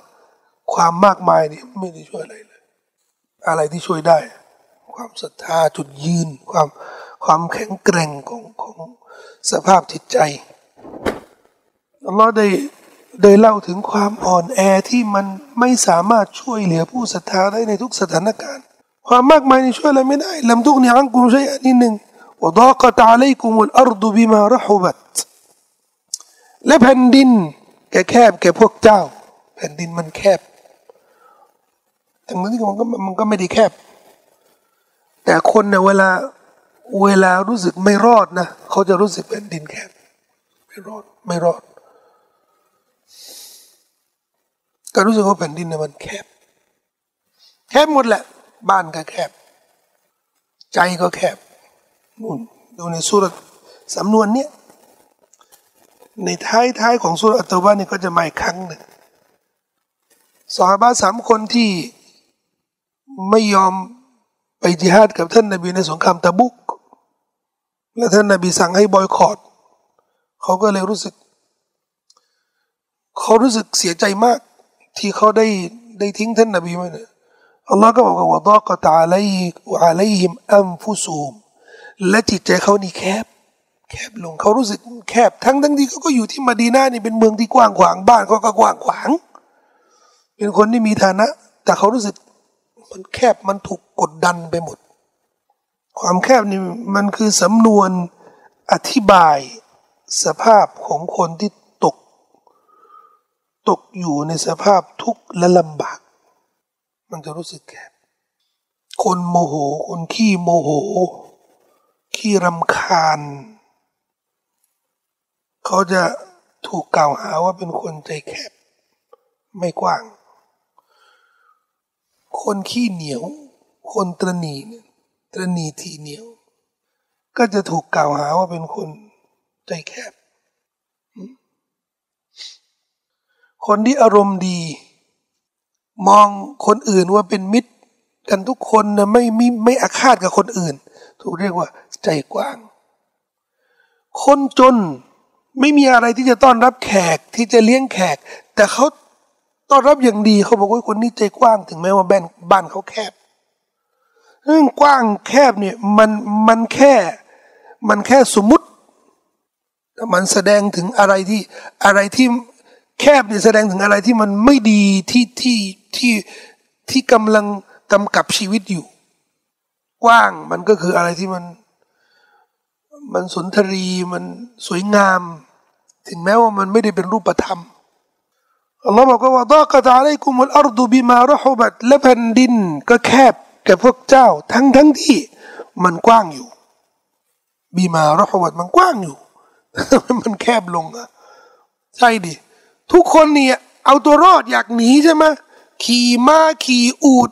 ความมากมายนี่ไม่ได้ช่วยอะไร อะไรที่ช่วยได้ ความศรัทธาจุดยืน ความความแข็งแกร่งของของสภาพจิตใจอัลลอฮ์ได้ได้เล่าถึงความอ่อนแอที่มันไม่สามารถช่วยเหลือผู้ศรัทธาได้ในทุกสถานการณ์ ความมากมายนี่ช่วยอะไรไม่ได้ลำทุกนี้อังกุมใช่อันนี้หนึ่งวดากตาลัยกุมุลอัรดุบิมารหุบัตและแผ่นดินแกแคบแกพวกเจ้า แผ่นดินมันแคบ ทั้งนั้นที่มันก็มันก็ไม่ได้แคบ แต่คนเนี่ยเวลาเวลารู้สึกไม่รอดนะเขาจะรู้สึกแผ่นดินแคบไม่รอดไม่รอดก็รู้สึกว่าแผ่นดินเนี่ยมันแคบ แคบหมดแหละ บ้านก็แคบ ใจก็แคบนู่นดูในสุรสำนวนเนี้ยในท้ายท้ายของสุรอัตตบานี่ก็จะมาอีกครั้งหนึ่งสหบาสามคนที่ ไม่ยอมไปจิฮาดกับท่านนบีในสงครามตะบุก และท่านนบีสั่งให้บอยคอรดเขาก็เลยรู้สึก เขารู้สึกเสียใจมาก ที่เขาได้ได้ทิ้งท่านนบีไว้เนี่ยอัลลอฮ์ก็บอกว่าดอกตาลัยอะลัยฮิมอัมฟุซูมและจิตใจเขานี่แคบ แคบลงเขารู้สึกแคบทั้งทั้งที่เขาก็อยู่ที่มาดีนานี่เป็นเมืองที่กว้างขวางบ้านเขาก็กว้างขวาง เป็นคนที่มีฐานะ แต่เขารู้สึก มันแคบมันถูกกดดันไปหมด ความแคบนี่มันคือสำนวนอธิบายสภาพของคนที่ตก ตกอยู่ในสภาพทุกข์และลำบาก มันจะรู้สึกแคบ คนโมโห คนขี้โมโห ขี้รำคาญ เขาจะถูกกล่าวหาว่าเป็นคนใจแคบ ไม่กว้าง คนขี้เหนียว คนตรณีเนี่ยตรณีทีเหนียว ก็จะถูกกล่าวหาว่าเป็นคนใจแคบ คนที่อารมณ์ดี มองคนอื่นว่าเป็นมิตร กันทุกคนนะไม่ไม่ไม่อาฆาตกับคนอื่น ถูกเรียกว่าใจกว้าง คนจนไม่มีอะไรที่จะต้อนรับแขกที่จะเลี้ยงแขก แต่เขา ต้อนรับอย่างดีเขาบอกว่าคนนี้ใจกว้างถึงแม้ว่าบ้านบ้านเขาแคบเรื่องกว้างแคบเนี่ยมันมันแค่ มันแค่สมมุติแต่มันแสดงถึงอะไรที่อะไรที่แคบเนี่ยแสดงถึงอะไรที่มันไม่ดีที่ที่ที่ที่กำลังกำกับชีวิตอยู่ กว้างมันก็คืออะไรที่มัน มันสุนทรีมันสวยงาม ถึงแม้ว่ามันไม่ได้เป็นรูปธรรม อัลลอฮ์บอกว่าดอกะตาลัยกุมุลอัรดุบิมารหุบัตและแผ่นดินก็แคบแก่พวกเจ้าทั้งทั้งที่มันกว้างอยู่บีมารหุบัตมันกว้างอยู่มันแคบลงอะใช่ดิทุกคนเนี่ยเอาตัวรอดอยากหนีใช่ไหมขี่ม้าขี่อูด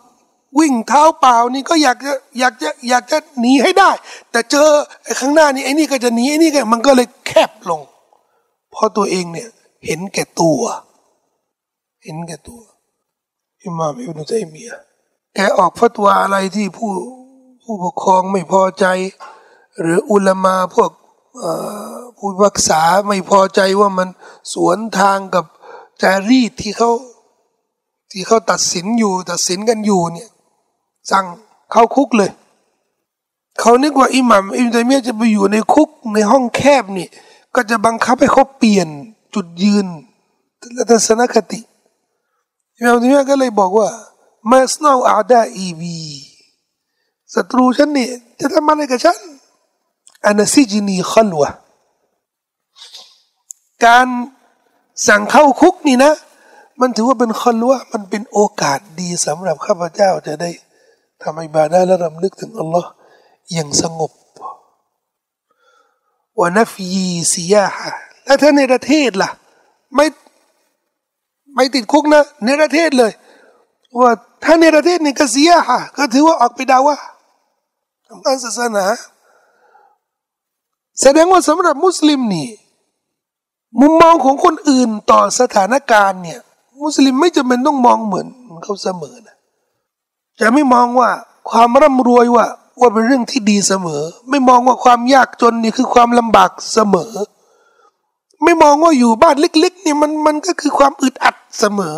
วิ่งเท้าเปล่านี่ก็อยากจะอยากจะอยากจะหนีให้ได้ แต่เจอไอ้ข้างหน้านี่ไอ้นี่ก็จะหนีไอ้นี่ก็มันก็เลยแคบลง เพราะตัวเองเนี่ยเห็นแก่ตัว เห็นแก่ตัว อิมามอิบนุตัยมียแกออกฟัตวาอะไรที่ผู้ผู้ปกครองไม่พอใจ หรืออุลามาพวกผู้รักษาไม่พอใจว่ามันสวนทางกับจารีตที่เขาที่เขาตัดสินอยู่ตัดสินกันอยู่เนี่ยสั่งเข้าคุกเลยเขานึกว่าอิหมัมอิมตัยมียจะไปอยู่ในคุกในห้องแคบนี่ ก็จะบังคับให้เขาเปลี่ยนจุดยืนและทัศนคติ อิมัมตัยมียะก็เลยบอกว่ามาสนาอาดาอีบีศัตรูฉันนี่จะทำอะไรกับฉันอันซิจินีขลวะการสั่งเข้าคุกนี่นะ มันถือว่าเป็นขลวะมันเป็นโอกาสดีสำหรับข้าพเจ้าจะได้ทำอิบาดาและรำลึกถึงอัลลอฮ์อย่างสงบวนัฟยีซียาฮะแล้วถ้าในประเทศล่ะ ไม่ ไม่ติดคุกนะในประเทศเลย ว่าถ้าในประเทศนี่ก็เสียฮะก็ถือว่าออกไปดาวะทำการศาสนา แสดงว่าสำหรับมุสลิมนี่ มุมมองของคนอื่นต่อสถานการณ์เนี่ย มุสลิมไม่จำเป็นต้องมองเหมือนเขาเสมอนะจะไม่มองว่าความร่ำรวยว่าว่าเป็นเรื่องที่ดีเสมอ ไม่มองว่าความยากจนนี่คือความลำบากเสมอ ไม่มองว่าอยู่บ้านเล็กๆเนี่ยมันมันก็คือความอึดอัดเสมอ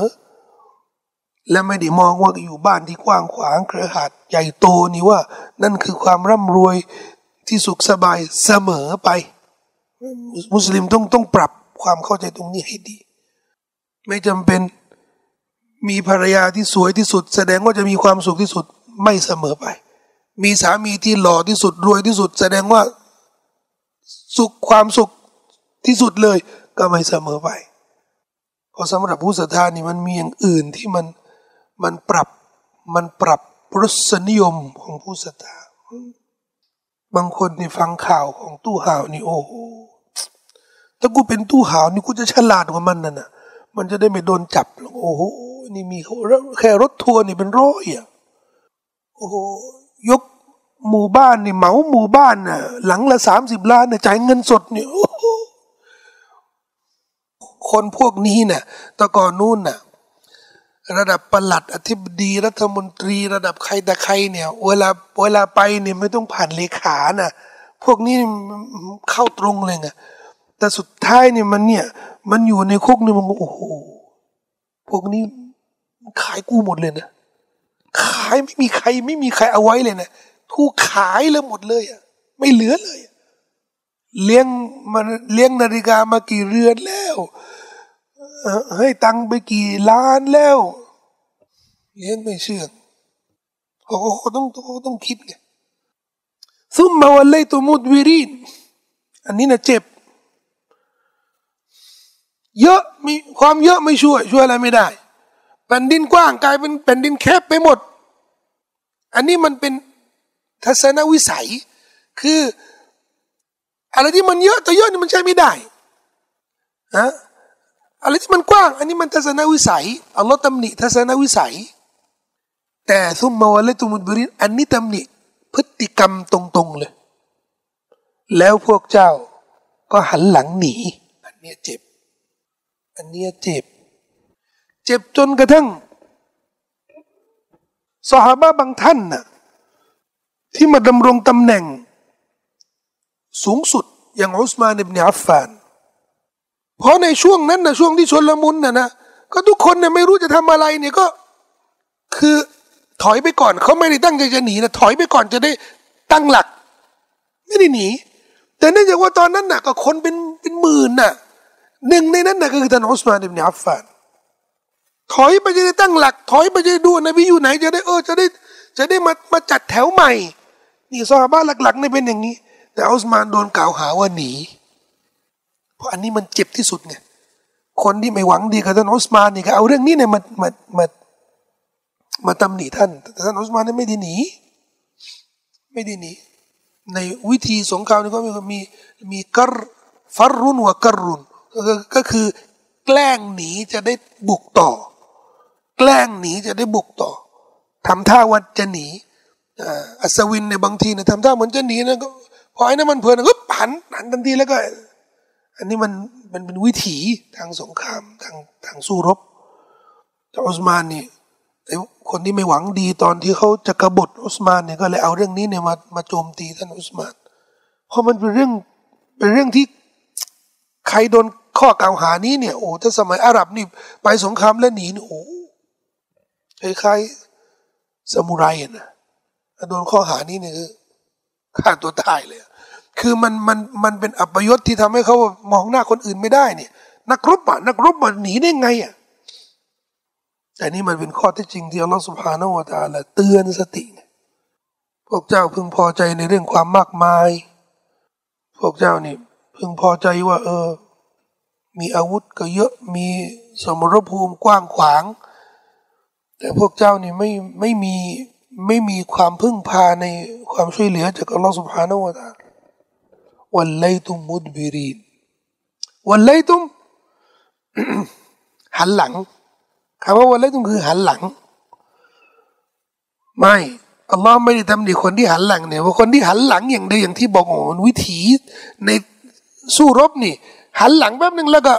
และไม่ได้มองว่าอยู่บ้านที่กว้างขวางเครือข่ายใหญ่โตนี่ว่า นั่นคือความร่ำรวยที่สุขสบายเสมอไป มุสลิมต้องต้องปรับความเข้าใจตรงนี้ให้ดี ไม่จำเป็นมีภรรยาที่สวยที่สุด แสดงว่าจะมีความสุขที่สุดไม่เสมอไป มีสามีที่หล่อที่สุดรวยที่สุด แสดงว่า สุขความสุข ที่สุดเลยก็ไม่เสมอไปเพราะสำหรับผู้ศรัทธานี่มันมีอย่างอื่นที่มันมันปรับมันปรับรสนิยมของผู้ศรัทธาบางคนนี่ฟังข่าวของตู้ห่าวนี่โอ้โหถ้ากูเป็นตู้ห่าวนี่กูจะฉลาดกว่ามันน่ะนะมันจะได้ไม่โดนจับโอ้โหนี่มีแค่รถทัวร์นี่เป็นร้อยอะโอ้โหยกหมู่บ้านนี่เหมาหมู่บ้านน่ะหลังละสามสิบล้านน่ะจ่ายเงินสดเนี่ย คนพวกนี้น่ะตะก่อนนู่นน่ะระดับประหลัดอธิบดีรัฐมนตรี ระดับใครแต่ใครเนี่ย เวลาเวลาไปเนี่ยไม่ต้องผ่านเลขาน่ะพวกนี้เข้าตรงเลยไงแต่สุดท้ายเนี่ยมันเนี่ย มันอยู่ในคุกนี่มันโอ้โหพวกนี้ขายกูหมดเลยนะขายไม่มีใคร ไม่มีใครเอาไว้เลยนะถูกขายเลยหมดเลยอะไม่เหลือเลย เลี้ยงมันเลี้ยงนาฬิกามากี่เรือนแล้วให้ตังไปกี่ล้านแล้ว เลี้ยงไม่เชื่องเขาเขาต้องเขาต้องคิดไงซุ่มมาวันเลยตัวมุดวิรินอันนี้นะเจ็บ เยอะมีความเยอะไม่ช่วย ช่วยอะไรไม่ได้แผ่นดินกว้างกลายเป็นแผ่นดินแคบไปหมด อันนี้มันเป็นทัศนวิสัย คือ อะไรที่มันเยอะแต่เยอะนี่มันใช้ไม่ได้ฮะอะไรที่มันกว้าง อันนี้มันทัศนวิสัยอัลลอฮ์ตำหนิทัศนวิสัย แต่ซุมมาวะเลตุมุดบรินอันนี้ตำหนิพฤติกรรมตรงๆเลย แล้วพวกเจ้าก็หันหลังหนี อันนี้เจ็บ อันนี้เจ็บ เจ็บจนกระทั่งสหายบางท่านน่ะที่มาดำรงตำแหน่ง สูงสุดอย่างอุสมานอิบเนอัฟฟาน เพราะในช่วงนั้นนะช่วงที่ชนละมุนนะนะก็ทุกคนเนี่ยไม่รู้จะทำอะไรเนี่ยก็คือถอยไปก่อนเขาไม่ได้ตั้งใจจะหนีนะถอยไปก่อนจะได้ตั้งหลัก ไม่ได้หนี แต่เนื่องจากว่าตอนนั้นน่ะก็คนเป็นเป็นหมื่นน่ะหนึ่งในนั้นน่ะก็คือท่านอุสมานอิบเนอัฟฟานถอยไปจะได้ตั้งหลัก ถอยไปจะได้ดูนบีอยู่ไหนจะได้เออจะได้จะได้มามาจัดแถวใหม่ นี่ซอฮาบะหลักๆนี่เป็นอย่างนี้ แต่อุสมานโดนกล่าวหาว่าหนี เพราะอันนี้มันเจ็บที่สุดไงคนที่ไม่หวังดีกับท่านอุสมานนี่ก็เอาเรื่องนี้เนี่ยมามามามาตำหนิท่านแต่ท่านอุสมานนี่ไม่ได้หนี ไม่ได้หนี ในวิธีสงครามนี่ก็มีมีมีกรฟัรรุนวะกรรุนก็คือ แกล้งหนีจะได้บุกต่อ แกล้งหนีจะได้บุกต่อทำท่าว่าจะหนีอัศวินในบางทีเนี่ยทำท่าเหมือนจะหนีนะก็ พอไอ้นั่นมันเพลินก็หันหันทันทีแล้วก็ อันนี้มันมันเป็นวิถีทางสงครามทางทางสู้รบแต่อุสมานนี่ไอ้คนที่ไม่หวังดีตอนที่เขาจะกบฏอุสมานเนี่ยก็เลยเอาเรื่องนี้เนี่ยมามาโจมตีท่านอุสมาน เพราะมันเป็นเรื่องเป็นเรื่องที่ใครโดนข้อกล่าวหานี้เนี่ยโอ้ถ้าสมัยอาหรับนี่ไปสงครามแล้วหนีนี่โอ้คล้ายๆสมุไรนะโดนข้อหานี้เนี่ย ฆ่าตัวตายเลย คือมันมันมันเป็นอัปยศที่ทำให้เขามองหน้าคนอื่นไม่ได้เนี่ย นักรบอะนักรบมันหนีได้ไงอะแต่นี่มันเป็นข้อที่จริงที่อัลลอฮฺสุบฮานาวะตาละเตือนสติ พวกเจ้าพึงพอใจในเรื่องความมากมาย พวกเจ้านี่พึงพอใจว่า เออ มีอาวุธก็เยอะมีสมรภูมิกว้างขวาง แต่พวกเจ้านี่ไม่ไม่มี ไม่มีความพึ่งพาในความช่วยเหลือจากอัลลอฮฺสุบฮานาวะตาวันไลตุมมุดบิรีนวันไลตุมหันหลังคำว่าวันไลตุมคือหันหลัง ไม่อัลลอฮ์ไม่ได้ทำดีคนที่หันหลังเนี่ยว่าคนที่หันหลังอย่างเดียวอย่างที่บอกโอ้วิถีในสู้รบนี่ หันหลังแป๊บหนึ่งแล้วก็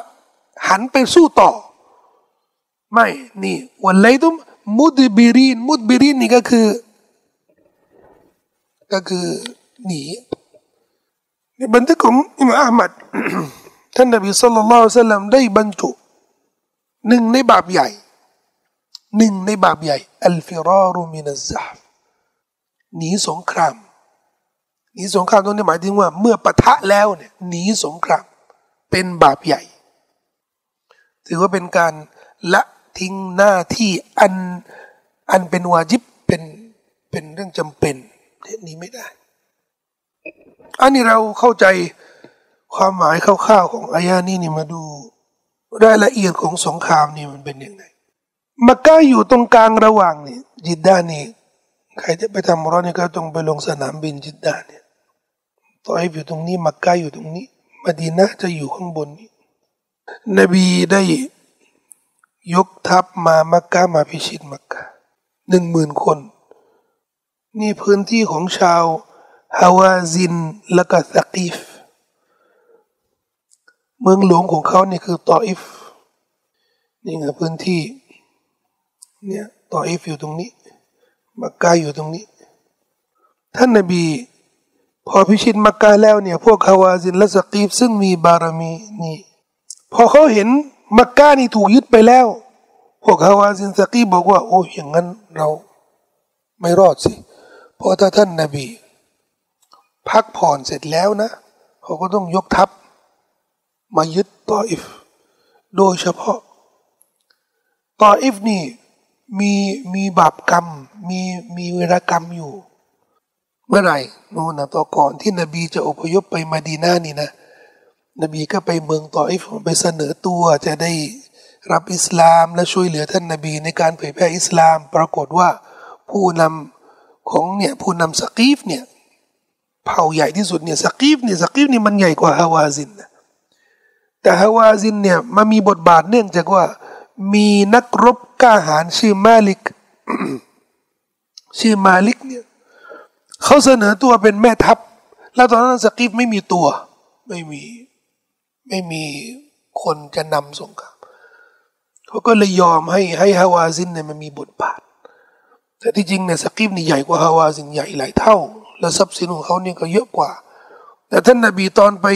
หันไปสู้ต่อ ไม่นี่วันไลตุม มุดบิรีนมุดบิรีนนี่ก็คือ ก็คือหนีในบันทึกของอิมามอัมัดท่านนบีสุลต่านละสัลลัมได้บรรจุหนึ่งในบาปใหญ่หนึ่งในบาปใหญ่อัลฟิรารุมินัซาฟหนีสงครามหนีสงครามตรงนี้หมายถึงว่า เมื่อปะทะแล้วเนี่ยหนีสงคราม เป็นบาปใหญ่ ถือว่าเป็นการละ ทิ้งหน้าที่อันอันเป็นวาจิบเป็นเป็นเรื่องจำเป็นเที่นี้ไม่ได้ อันนี้เราเข้าใจความหมายคร่าวๆของอายานี้นี่มาดูรายละเอียดของสงครามนี่มันเป็นยังไงมักกะอยู่ตรงกลางระหว่างนี่จิดดานี่ใครจะไปทำร้อนนี่ก็ต้องไปลงสนามบินจิดดานี่ตออิฟอยู่ตรงนี้มักกะอยู่ตรงนี้มาดีนะจะอยู่ข้างบนนี้ นบีได้ ยกทัพมามักกะมาพิชิตมักกะหนึ่งหมื่นคน นี่พื้นที่ของชาวฮาวาซินและก็ซะกีฟ เมืองหลวงของเขานี่คือตออิฟ นี่ไงพื้นที่เนี่ยตออิฟอยู่ตรงนี้ มักกะอยู่ตรงนี้ ท่านนบีพอพิชิตมักกะแล้วเนี่ยพวกฮาวาซินและสกีฟซึ่งมีบารมีนี่ พอเขาเห็น มักกะนี่ถูกยึดไปแล้ว พวกฮาวาซินสกีฟบอกว่า โอ้อย่างนั้นเราไม่รอดสิ เพราะถ้าท่านนาบี พักผ่อนเสร็จแล้วนะ เขาก็ต้องยกทัพ มายึดตออิฟ โดยเฉพาะตออิฟนี่มีมีบาปกรรม มีมีเวรกรรมอยู่ เมื่อไหร่นู่นนะตอก่อนที่นบีจะอพยพไปมาดีนานี่นะ นบีก็ไปเมืองต่ออิฟไปเสนอตัวจะได้รับอิสลามและช่วยเหลือท่านนบีในการเผยแพร่อิสลาม ปรากฏว่าผู้นำของเนี่ยผู้นำสกีฟเนี่ยเผ่าใหญ่ที่สุดเนี่ยสกีฟเนี่ยสกีฟนี่มันใหญ่กว่าฮาวาซินนะแต่ฮาวาซินเนี่ยมันมีบทบาทเนื่องจากว่ามีนักรบกล้าหาญชื่อมาลิก ชื่อมาลิกเนี่ยเขาเสนอตัวเป็นแม่ทัพ แล้วตอนนั้นสกีฟไม่มีตัวไม่มี ไม่มีคนจะนำสงครามเขาก็เลยยอมให้ให้ฮาวาซินเนี่ยมันมีบทบาท แต่ที่จริงเนี่ยสกีฟนี่ใหญ่กว่าฮาวาซินใหญ่หลายเท่า แล้วทรัพย์สินของเขาเนี่ยก็เยอะกว่า แต่ท่านนาบีตอนไป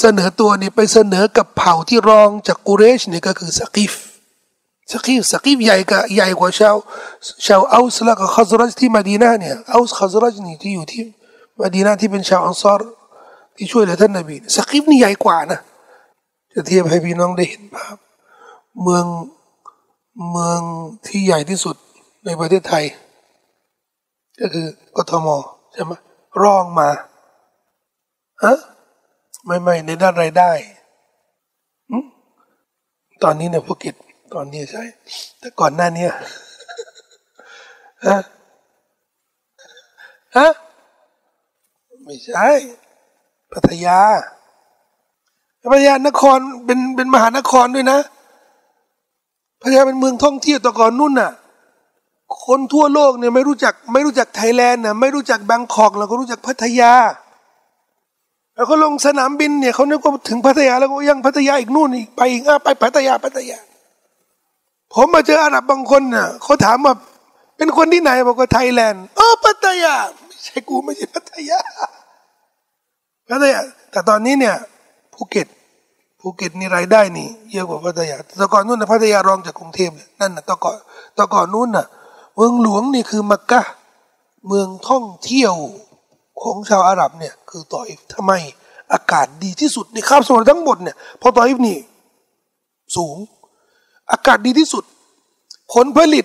เสนอตัวนี่ไปเสนอกับเผ่าที่รองจากกุเรชนี่ก็คือสกีฟสกีฟสกีฟใหญ่กว่าใหญ่กว่าชาวชาวเอาส์และก็ขัซรัจที่มาดีนาเนี่ยเอาส์ขัซรัจนี่ที่อยู่ที่มาดีนาที่เป็นชาวอันซอรที่ช่วยเหลือท่านนบีสกีฟนี่ใหญ่กว่านะ จะเทียบให้พี่น้องได้เห็นภาพ เมืองเมืองที่ใหญ่ที่สุดในประเทศไทย ก็คือกทมใช่ไหมรองมาฮะไม่ไม่ในด้านรายได้ตอนนี้เนี่ยภูเก็ตตอนนี้ใช่ แต่ก่อนหน้านี้ฮะฮะไม่ใช่พัทยา พัทยานครเป็นเป็นมหานครด้วยนะพัทยาเป็นเมืองท่องเที่ยวตะก่อนนู่นน่ะ คนทั่วโลกเนี่ยไม่รู้จัก ไม่รู้จักไทยแลนด์น่ะไม่รู้จักแบงคอกแล้วก็รู้จักพัทยา แล้วก็ลงสนามบินเนี่ยเขาเนี่ยก็ถึงพัทยาแล้วก็ยังพัทยาอีกนู่นอีกไปอีกอะไปพัทยาพัทยา ผมมาเจออาหรับบางคนน่ะเขาถามว่าเป็นคนที่ไหนบอกว่าไทยแลนด์อ๋อพัทยาไม่ใช่กูไม่ใช่พัทยาพัทยาแต่ตอนนี้เนี่ย ภูเก็ตภูเก็ตนี่รายได้นี่เยอะกว่าพัทยาแต่ก่อนนู้นนะพัทยารองจากกรุงเทพนั่นนะแต่ก่อนแต่ก่อนนู้นน่ะเมืองหลวงนี่คือมักกะเมืองท่องเที่ยวของชาวอาหรับเนี่ยคือตออิฟทำไมอากาศดีที่สุดในคาบสมุทรทั้งหมดเนี่ยพอตออิฟนี่สูง อากาศดีที่สุด ผลผลิต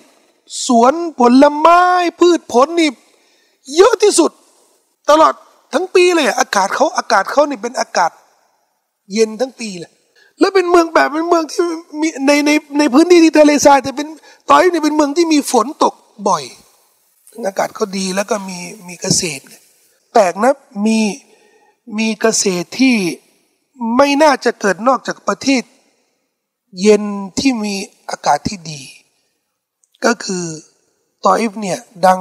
สวนผลไม้พืชผลนี่เยอะที่สุด ตลอดทั้งปีเลยอากาศเขาอากาศเขานี่เป็นอากาศ เย็นทั้งปีเลยแล้วเป็นเมืองแบบเป็นเมืองที่มีในในในพื้นที่ที่ทะเลทรายแต่เป็นตอยนี่เป็นเมืองที่มีฝนตกบ่อยอากาศเขาดีแล้วก็มีมีเกษตรแปลกนะมีมีเกษตรที่ไม่น่าจะเกิดนอกจากประเทศ เย็นที่มีอากาศที่ดี ก็คือตออิฟเนี่ยดัง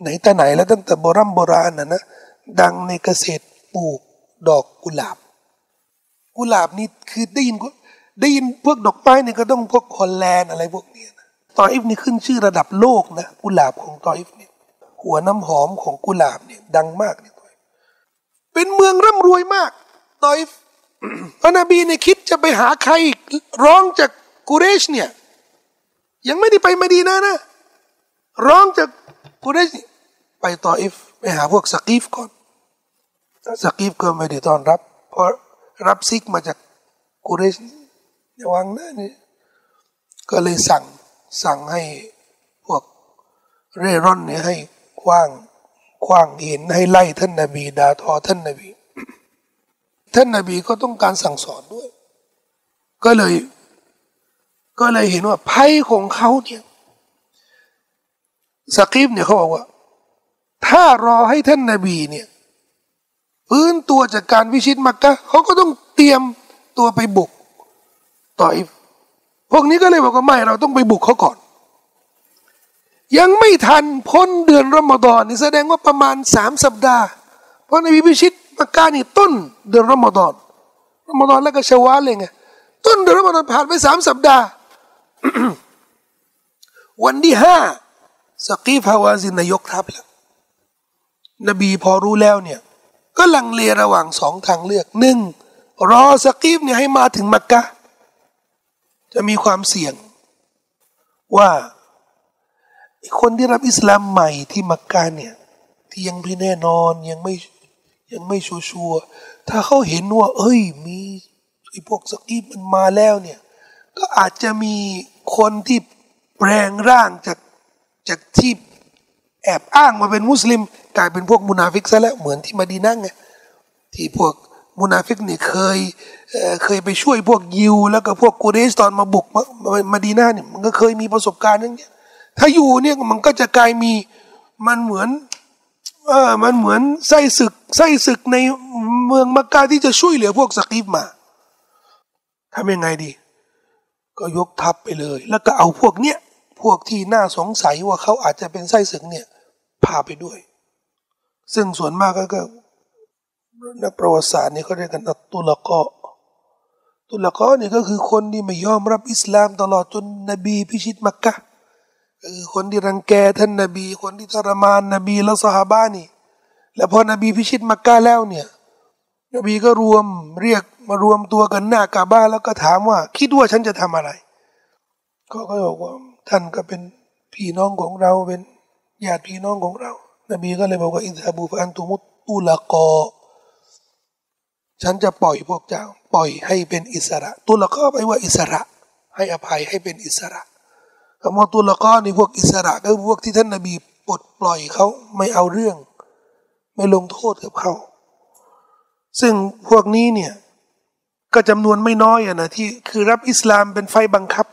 ไหนแต่ไรแล้วตั้งแต่โบโบราณนะนะดังในเกษตรปลูกดอกกุหลาบ กุหลาบนี่คือได้ยินได้ยินพวกดอกไม้เนี่ยก็ต้องพวกฮอลแลนด์อะไรพวกนี้นะตออิฟนี่ขึ้นชื่อระดับโลกนะกุหลาบของตออิฟเนี่ยหัวน้ำหอมของกุหลาบเนี่ยดังมากเนี่ยเป็นเมืองร่ำรวยมากตออิฟพระนบีเนี่ยคิดจะไปหาใครร้องจากกุเรชเนี่ยยังไม่ได้ไปมาดีนะนะ ร้องจากกุเรชไปตออิฟไปหาพวกสกีฟก่อนสกีฟก็ไม่ได้ต้อนรับ เพราะ รับซิกมาจากกุเรชอย่าวังนะนี่ก็เลยสั่งสั่งให้พวกเร่ร่อนเนี่ยให้คว้างคว้างเห็นให้ไล่ท่านนาบีดาทอท่านนาบี ท่านนาบีก็ต้องการสั่งสอนด้วย ก็เลย ก็เลยเห็นว่าภัยของเขาเนี่ยสกีฟเนี่ยเขาบอกว่า ถ้ารอให้ท่านนาบีเนี่ย ฟื้นตัวจากการวิชิตมักกะเขาก็ต้องเตรียมตัวไปบุกต่อยพวกนี้ก็เลยบอกว่าไม่เราต้องไปบุกเขาก่อน ยังไม่ทันพ้นเดือนรอมฎอนนี่แสดงว่าประมาณสามสัปดาห์ เพราะนบีพิชิตมักกะนี่ต้นเดือนรอมฎอนรอมฎอนแล้วก็ชาวาเลยไงต้นเดือนรอมฎอนผ่านไปสามสัปดาห์ วันที่ห้าสกีฟาวาซินนายกทัพแล้วนบีพอรู้แล้วเนี่ย ก็ลังเลระหว่างสองทางเลือกหนึ่งรอสกีฟเนี่ยให้มาถึงมักกะ จะมีความเสี่ยง ว่าคนที่รับอิสลามใหม่ที่มักกะเนี่ย ที่ยังไม่แน่นอนยังไม่ยังไม่ชัวร์ถ้าเขาเห็นว่า เอ้ย มีไอ้พวกสกีฟมันมาแล้วเนี่ย ก็อาจจะมีคนที่แปลงร่างจากจากที่แอบอ้างมาเป็นมุสลิม กลายเป็นพวกมุนาฟิกซะแล้วเหมือนที่มาดีนั่งไงที่พวกมุนาฟิกเนี่ยเคยเคยไปช่วยพวกยิว แล้วก็พวกกูเรสตอนมาบุกมามาดีนาเนี่ยมันก็เคยมีประสบการณ์นั่นเนี่ยถ้าอยู่เนี่ยมันก็จะกลายมีมันเหมือนเออมันเหมือนไส้ศึกไส้ศึกในเมืองมักกะที่จะช่วยเหลือพวกสกีฟมาทำยังไงดี ก็ยกทัพไปเลย แล้วก็เอาพวกเนี้ยพวกที่น่าสงสัยว่าเขาอาจจะเป็นไส้ศึกเนี่ยพาไปด้วย ซึ่งส่วนมากก็นักประวัติศาสตร์นี่เขาเรียกกันอัตุลกอตุลกอนี่ก็คือคนที่ไม่ยอมรับอิสลามตลอดจนนบีพิชิตมักกะคือคนที่รังแกท่านนบี คนที่ทรมานนบีและสหบ้านี่ แล้วพอนบีพิชิตมักกะแล้วเนี่ย นบีก็รวมเรียกมารวมตัวกันหน้ากาบ้าแล้วก็ถามว่า คิดว่าฉันจะทำอะไรก็ก็บอกว่าท่านก็เป็นพี่น้องของเราเป็นญาติพี่น้องของเรา นบีก็เลยบอกว่าอินทาบูฟันตุมุตตุลกอ ฉันจะปล่อยพวกเจ้า ปล่อยให้เป็นอิสระ ตุลกอไปว่าอิสระ ให้อภัยให้เป็นอิสระคำว่าตุลกอนี่พวกอิสระก็พวกที่ท่านนบีปลดปล่อยเขาไม่เอาเรื่อง ไม่ลงโทษกับเขา ซึ่งพวกนี้เนี่ยก็จำนวนไม่น้อยอะนะที่คือรับอิสลามเป็นไฟบังคับ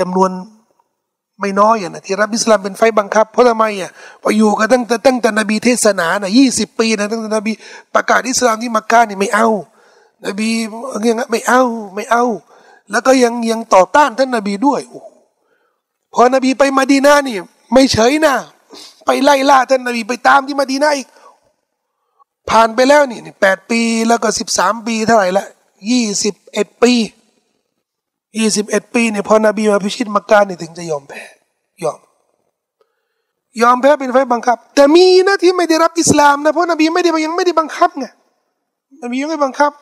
จำนวน ไม่น้อยอะนะที่รับอิสลามเป็นไฟบังคับ เพราะทำไมอะพออยู่กันตั้งแต่ตั้งแต่นบีเทศนาน่ะยี่สิบปีนะตั้งแต่นบีประกาศอิสลามที่มักกะนี่ไม่เอา นบียังไม่เอาไม่เอา แล้วก็ยังยังต่อต้านท่านนบีด้วยพอนบีไปมาดีนานี่ ไม่เฉยนะไปไล่ล่าท่านนบีไปตามที่มาดีนาอีก ผ่านไปแล้วนี่แปดปีแล้วก็สิบสามปีเท่าไหร่ละยี่สิบเอ็ดปี ยี่สิบเอ็ดปีเนี่ยพอนบีมาพิชิตมักกะนี่ยถึงจะยอมแพ้ยอม ยอมแพ้เป็นไฟบังคับ แต่มีนะที่ไม่ได้รับอิสลามนะเพราะนบีไม่ได้ยังไม่ได้บังคับไงนบียังไม่บังคับ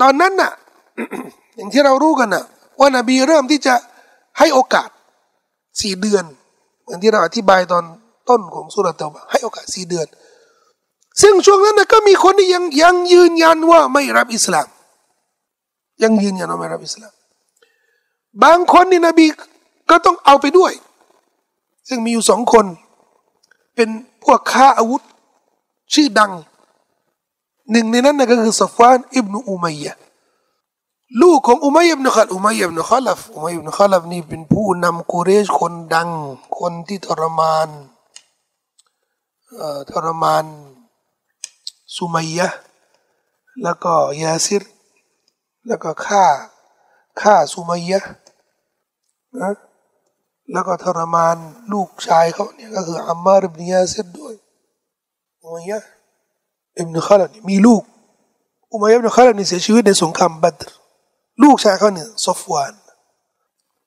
ตอนนั้นน่ะ อย่างที่เรารู้กันน่ะ ว่านบีเริ่มที่จะให้โอกาสสี่เดือนอย่างที่เราอธิบายตอนต้นของสุรเตบะให้โอกาสสี่เดือน ซึ่งช่วงนั้นนะก็มีคนที่ยังยังยืนยันว่าไม่รับอิสลาม ยังยืนยันว่าไม่รับอิสลาม บางคนนี่นบีก็ต้องเอาไปด้วย ซึ่งมีอยู่สองคน เป็นพวกค้าอาวุธ ชื่อดัง หนึ่งในนั้นนะก็คือซฟานอิบนุอุมัยยะลูกของอุมัยยบนุขัลอุมัยยบนุขัลฟอุมัยยบนุขัลฟนี่เป็นผู้นำกุเรชคนดัง คนที่ทรมานทรมานสุมัยยะแล้วก็ยาซิร แล้วก็ฆ่าฆ่าสุมัยยะ นะแล้วก็ทรมานลูกชายเขาเนี่ยก็คืออัมมาร์บินยาเซดด้วยอุมัยยะอิบนุขัลดมีลูกอุมัยยะอิบนุขัลดนี่เสียชีวิตในสงครามบัตรลูกชายเขาเนี่ยซอฟวาน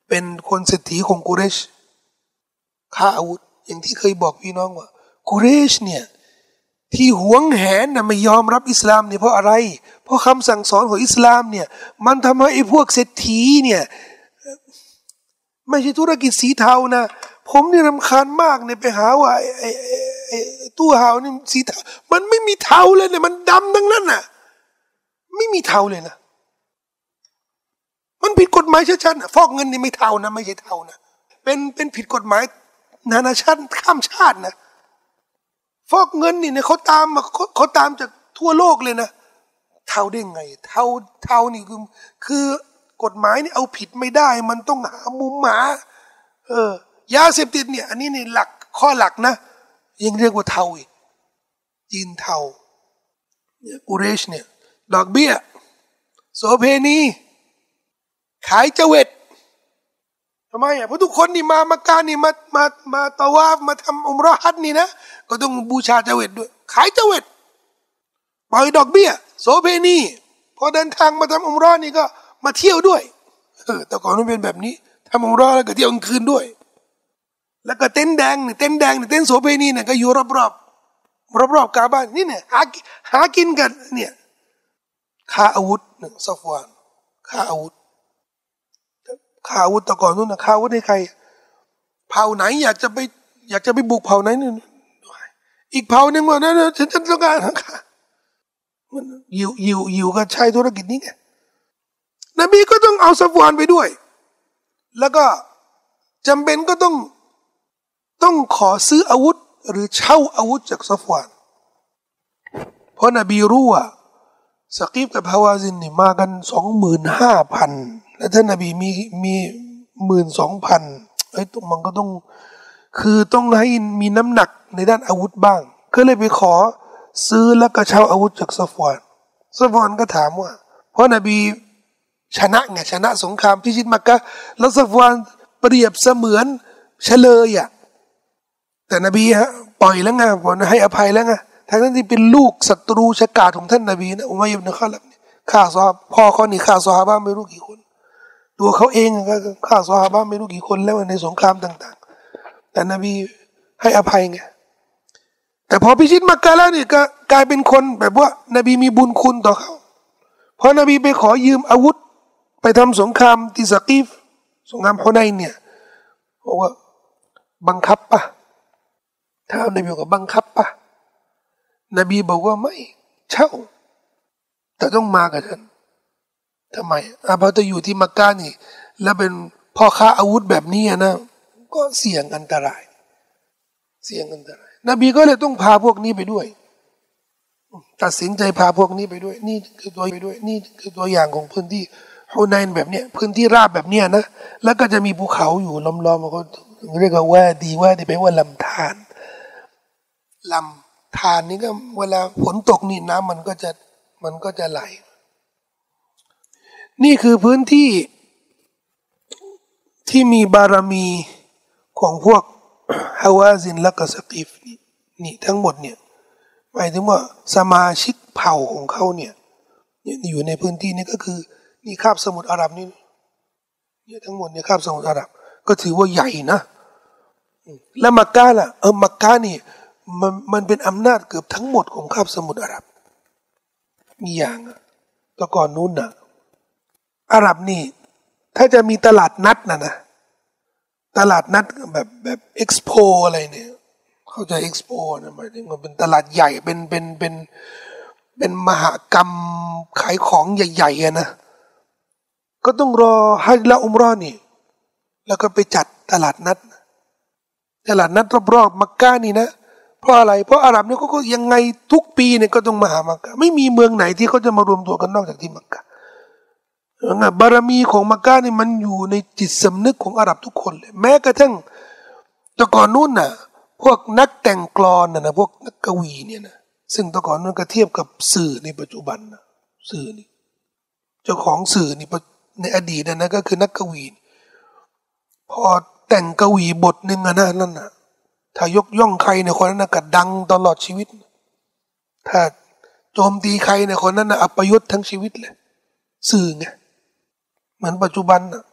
เป็นคนเศรษฐีของกุเรชฆ่าอาวุธอย่างที่เคยบอกพี่น้องว่ากุเรชเนี่ยที่หวงแหนนะไม่ยอมรับอิสลามเนี่ยเพราะอะไร เพราะคำสั่งสอนของอิสลามเนี่ยมันทำให้ไอ้พวกเศรษฐีเนี่ย ไม่ใช่ธุรกิจสีเทานะ ผมนี่รำคาญมากเนี่ยไปหาว่าไอ้ตู้หานี่สีเทา มันไม่มีเทาเลยเนี่ยมันดำทั้งนั้นน่ะ ไม่มีเทาเลยนะมันผิดกฎหมายชัดๆฟอกเงินนี่ไม่เทานะ ไม่ใช่เทานะเป็นเป็นผิดกฎหมายนานาชาติข้ามชาตินะฟอกเงินนี่เนี่ยเขาตามมาเขาเขาตามจากทั่วโลกเลยนะเทาได้ไง เทาเทานี่คือคือ กฎหมายนี่เอาผิดไม่ได้ มันต้องหามุมหมา เออยาเสพติดเนี่ย อันนี้นี่หลักข้อหลักนะ ยังเรียกว่าเทาอีกจีนเทาเนี่ยกุเรชเนี่ยดอกเบี้ยโสเพณีขายเจเวตทำไมอะเพราะทุกคนนี่มามาการนี่มามามาตะวาฟมาทำอุมรฮัดนี่นะก็ต้องบูชาเจเวตด้วย ขายเจเวตปล่อยดอกเบี้ยโสเพณีพอเดินทางมาทำอุมรอนี่ก็ มาเที่ยวด้วยเออแต่ก่อนมันเป็นแบบนี้ทำอุมรอแล้วก็เที่ยวกลางคืนด้วย แล้วก็เต้นแดงเนี่ยเต้นแดงเนี่ยเต้นโสเพณีเนี่ยก็อยู่รอบๆรอบๆกาบ้านนี่เนี่ยหาหากินกันเนี่ยค่าอาวุธหนึ่งซอฟวานค่าอาวุธค่าอาวุธตะก่อนนู้นนะค่าอาวุธให้ใคร เผ่าไหนอยากจะไปอยากจะไปบุกเผ่าไหนนี่อีกเผ่าหนึ่งว่านั่นฉันฉันต้องการค่ะมันยิวยิวยิวก็ใช้ธุรกิจนี้ไง นบีก็ต้องเอาซอฟวานไปด้วย แล้วก็จำเป็นก็ต้องต้องขอซื้ออาวุธหรือเช่าอาวุธจากซอฟวาน เพราะนบีรู้ว่าสกีบกับฮาวาซินนี่มากันสองหมื่นห้าพันแล้วท่านนบีมีมีหมื่นสองพันเอ้ยมันก็ต้องคือต้องให้มีน้ำหนักในด้านอาวุธบ้าง ก็เลยไปขอซื้อแล้วก็เช่าอาวุธจากซฟวานซฟวานก็ถามว่า เพราะนบี ชนะไงชนะสงครามพิชิตมักกะแล้วซอฟวานเปรียบเสมือนเฉลยอะแต่นบีฮะปล่อยแล้วไงบอกให้อภัยแล้วไงทั้งนั้นที่เป็นลูกศัตรูชะกาจของท่านนบีนะอุมัยอินุขัลับฆ่าซอฮาพ่อเขานี่ฆ่าซอฮาบ้าไม่รู้กี่คน ตัวเขาเองก็ฆ่าซอฮาบ้าไม่รู้กี่คนแล้วในสงครามต่าง ๆ แต่นบีให้อภัยไงแต่พอพิชิตมักกะแล้วนี่ก็กลายเป็นคนแบบว่า นบีมีบุญคุณต่อเขาเพราะนบีไปขอยืมอาวุธ ไปทำสงครามที่สกีฟสงครามฮุนัยเนี่ยบอกว่าบังคับปะถ้านบีบอกว่าบังคับปะนบีบอกว่าไม่เช่า แต่ต้องมากับฉันทำไมอาพอจะอยู่ที่มักกะนี่ แล้วเป็นพ่อค้าอาวุธแบบนี้นะ ก็เสี่ยงอันตราย เสี่ยงอันตราย นบีก็เลยต้องพาพวกนี้ไปด้วย ตัดสินใจพาพวกนี้ไปด้วย นี่คือตัวไปด้วย นี่คือตัวอย่างของพื้นที่ ฮุนายนแบบเนี้ยพื้นที่ราบแบบเนี้ยนะแล้วก็จะมีภูเขาอยู่ล้อมๆมันก็เรียกว่าดีว่าดีไปว่าลำธารลำทานนี่ก็เวลาฝนตกนี่น้ำมันก็จะมันก็จะไหล นี่คือพื้นที่ที่มีบารมีของพวกฮาวาซินและกสกีฟนี่นี่ทั้งหมดเนี่ยหมายถึงว่าสมาชิกเผ่าของเขาเนี่ยอยู่ในพื้นที่นี้ก็คือ นี่คาบสมุทรอาหรับนี่เนี่ยทั้งหมดเนี่ยคาบสมุทรอาหรับ ก็ถือว่าใหญ่นะแล้วมักกะล่ะเออมักกะนี่มันมันเป็นอำนาจเกือบทั้งหมดของคาบสมุทรอาหรับ มีอย่างแต่ก่อนนู้นนะอาหรับนี่ ถ้าจะมีตลาดนัดนะนะตลาดนัดแบบแบบเอ็กซ์โปอะไรเนี่ย เขาจะเอ็กซ์โปนะหมายถึงมันเป็นตลาดใหญ่เป็นเป็นเป็นเป็นมหากรรมขายของใหญ่ๆนะ ก็ต้องรอให้ละอุมรอนี่ แล้วก็ไปจัดตลาดนัด ตลาดนัดรอบๆมักกะนี่นะ เพราะอะไร เพราะอาหรับเนี่ยเขาก็ยังไงทุกปีเนี่ยก็ต้องมาหามักกะไม่มีเมืองไหนที่เขาจะมารวมตัวกันนอกจากที่มักกะบารมีของมักกะนี่มันอยู่ในจิตสำนึกของอาหรับทุกคนเลยแม้กระทั่งแต่ก่อนนู้นน่ะ พวกนักแต่งกลอนน่ะนะพวกนักกวีเนี่ยนะซึ่งแต่ก่อนนู้นก็เทียบกับสื่อในปัจจุบันนะสื่อนี่เจ้าของสื่อนี่ ในอดีตนะก็คือนักกวีพอแต่งกวีบทหนึ่งนะนั่นน่ะถ้ายกย่องใครในคนนั้นก็ดังตลอดชีวิต ถ้าโจมตีใครในคนนั้นนะอัปยศทั้งชีวิตเลย สื่อไงเหมือนปัจจุบันนะ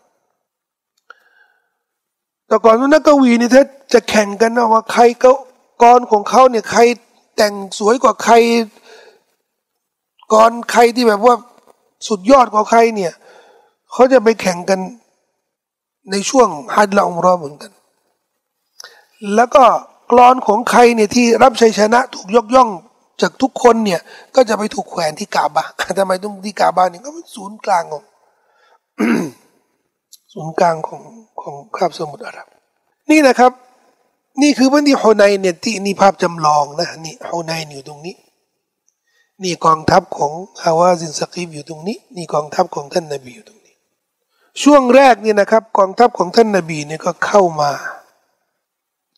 แต่ก่อนนักกวีนี่ถ้าจะแข่งกันนะว่าใครก็กรของเขาเนี่ยใครแต่งสวยกว่าใครกรใครที่แบบว่าสุดยอดกว่าใครเนี่ย เขาจะไปแข่งกันในช่วงฮัจละอุมรอเหมือนกัน แล้วก็กรอนของใครเนี่ยที่รับชัยชนะถูกยกย่องจากทุกคนเนี่ย ก็จะไปถูกแขวนที่กาบาทำไมต้องที่กาบาเนี่ยก็เป็นศูนย์กลางของศูนย์กลางของของคาบสมุทรอาหรับ นี่นะครับ นี่คือพื้นที่ฮุนายเนี่ยที่นี่ภาพจำลองนะนี่ฮุนายอยู่ตรงนี้ นี่กองทัพของฮาวาซินสกีฟอยู่ตรงนี้ นี่กองทัพของท่านนบีอยู่ตรง ช่วงแรกเนี่ยนะครับกองทัพของท่านนบีเนี่ยก็เข้ามา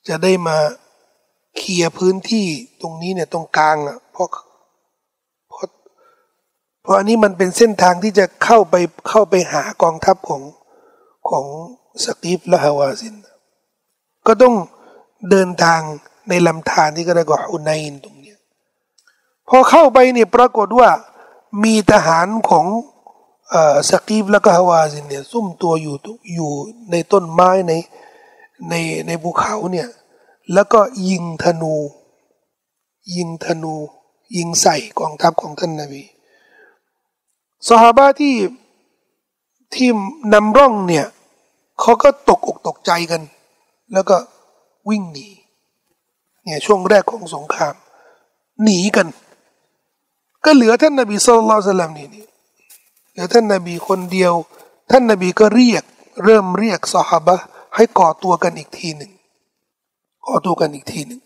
จะได้มาเคลียร์พื้นที่ตรงนี้เนี่ยตรงกลางอะเพราะเพราะเพราะอันนี้มันเป็นเส้นทางที่จะเข้าไปเข้าไปหากองทัพของของสกีฟและฮาวาซิน ก็ต้องเดินทางในลำธารที่ก็ได้กว่าฮุนายนตรงนี้พอเข้าไปเนี่ยปรากฏว่ามีทหารของ สกีฟและก็ฮาวาซินเนี่ยซุ่มตัวอยู่อยู่ในต้นไม้ในในในภูเขาเนี่ยแล้วก็ยิงธนู ยิงธนู ยิงใส่กองทัพของท่านนาบีสหาที่ที่นำร่องเนี่ยเขาก็ตกอกตกใจกัน แล้วก็วิ่งหนีเนี่ยช่วงแรกของสงคราม หนีกัน ก็เหลือท่านนาบีสุลต่านนี่นี่ อท่านนาบีคนเดียว ท่านนาบีก็เรียก เริ่มเรียกสหบะให้ก่อตัวกันอีกทีหนึ่งก่อตัวกันอีกทีหนึ่ง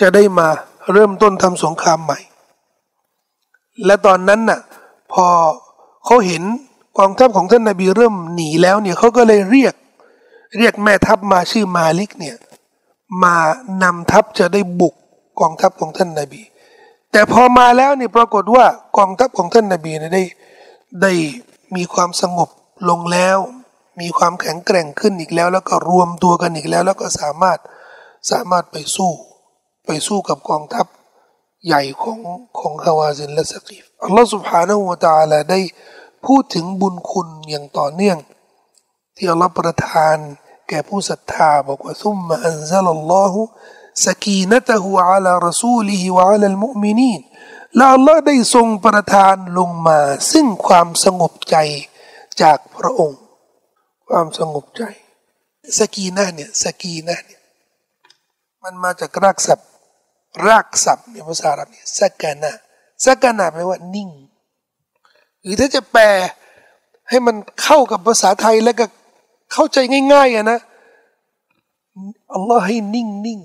จะได้มาเริ่มต้นทำสงครามใหม่ และตอนนั้นน่ะพอเขาเห็นกองทัพของท่านนาบีเริ่มหนีแล้วเนี่ยเขาก็เลยเรียก เรียกแม่ทัพมาชื่อมาลิกเนี่ยมานำทัพจะได้บุกกองทัพของท่านนาบี แต่พอมาแล้วนี่ปรากฏว่ากองทัพของท่านนาบีนะได้ได้มีความสงบลงแล้ว มีความแข็งแกร่งขึ้นอีกแล้ว แล้วก็รวมตัวกันอีกแล้ว แล้วก็สามารถสามารถไปสู้ ไปสู้กับกองทัพใหญ่ของของฮาวาซินและสกีฟอัลลอฮ์สุบฮานาหูตาลาได้พูดถึงบุญคุณอย่างต่อเนื่อง ที่อัลลอฮฺประทาน แก่ผู้ศรัทธาบอกว่าซุมมาอันซัลลอฮฺ สกีนตะฮูอัลารสูลิฮิวะอัลลมุมินีนและอัลลอฮ์ได้ทรงประทานลงมา ซึ่งความสงบใจจากพระองค์ ความสงบใจ สกีนะเนี่ยสกีนะเนี่ยมันมาจากรากศัพท์ รากศัพท์ในภาษาอาหรับเนี่ยสกานะสกานะแปลว่านิ่ง หรือถ้าจะแปลให้มันเข้ากับภาษาไทยแล้วก็เข้าใจง่ายๆอะนะอัลลอฮ์ให้นิ่งนิ่ง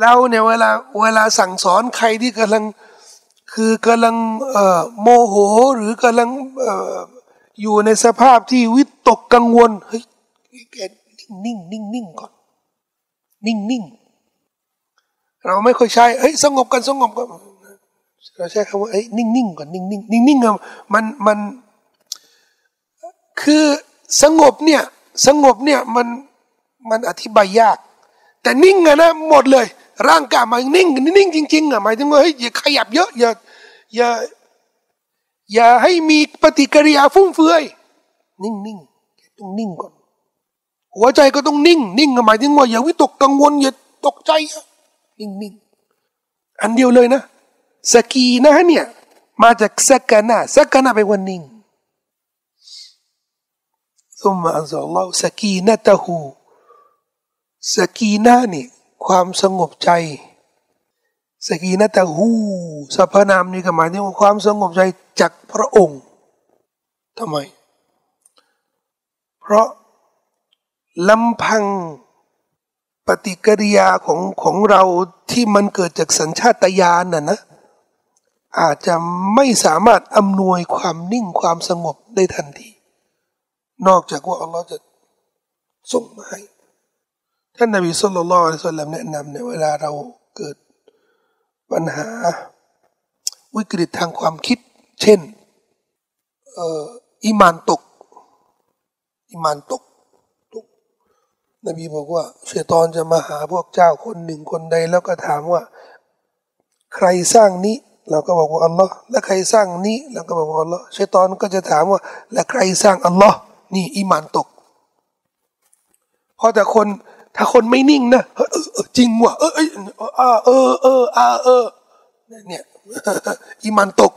เราเนี่ยเวลาเวลาสั่งสอนใครที่กำลังคือกำลังโมโหหรือกำลังอยู่ในสภาพที่วิตกกังวลเฮ้ยแกนิ่งนิ่งนิ่งก่อน นิ่งนิ่งเราไม่ค่อยใช้เฮ้ยสงบกันสงบกันเราใช้คำว่าเอ้ยนิ่งๆก่อนนิ่งๆนิ่งๆมันมันคือสงบเนี่ยสงบเนี่ยมันมันอธิบายยาก แต่นิ่งอะนะหมดเลย ร่างกายมันนิ่งนิ่งจริงๆอะหมายถึงว่าเฮ้ยอย่าขยับเยอะอย่าอย่าอย่าให้มีปฏิกิริยาฟุ่มเฟือยนิ่งๆต้องนิ่งก่อน หัวใจก็ต้องนิ่ง นิ่งหมายถึงว่าอย่าวิตกกังวลอย่าตกใจนิ่งๆอันเดียวเลยนะสกีนะเนี่ยมาจากสกานะสกานะเป็นวันนิ่ง ثم أنزل الله سكينته สกีนานี่ ความสงบใจสกีนาตะหูสรรพนามนี่ก็หมายถึงความสงบใจจากพระองค์ทำไม เพราะลำพังปฏิกิริยาของของเราที่มันเกิดจากสัญชาตญาณน่ะนะ อาจจะไม่สามารถอำนวยความนิ่งความสงบได้ทันที นอกจากว่าอัลลอฮ์จะส่งมาให้ ท่านนบีสุลต่านละอัลลอฮ์แนะนำในเวลาเราเกิดปัญหาวิกฤตทางความคิด เช่นเอ่ออิมานตก อิมานตกตก นบีบอกว่าเชตอนจะมาหาพวกเจ้าคนหนึ่งคนใดแล้วก็ถามว่า ใครสร้างนี้ เราก็บอกว่าอัลลอฮ์และใครสร้างนี้เราก็บอกว่าอัลลอฮ์ชัยตอนก็จะถามว่า และใครสร้างอัลลอฮ์นี่อิมานตกเพราะแต่คน ถ้าคนไม่นิ่งนะจริงว่ะเออเออเออเออเออเนี่ยอิมานตก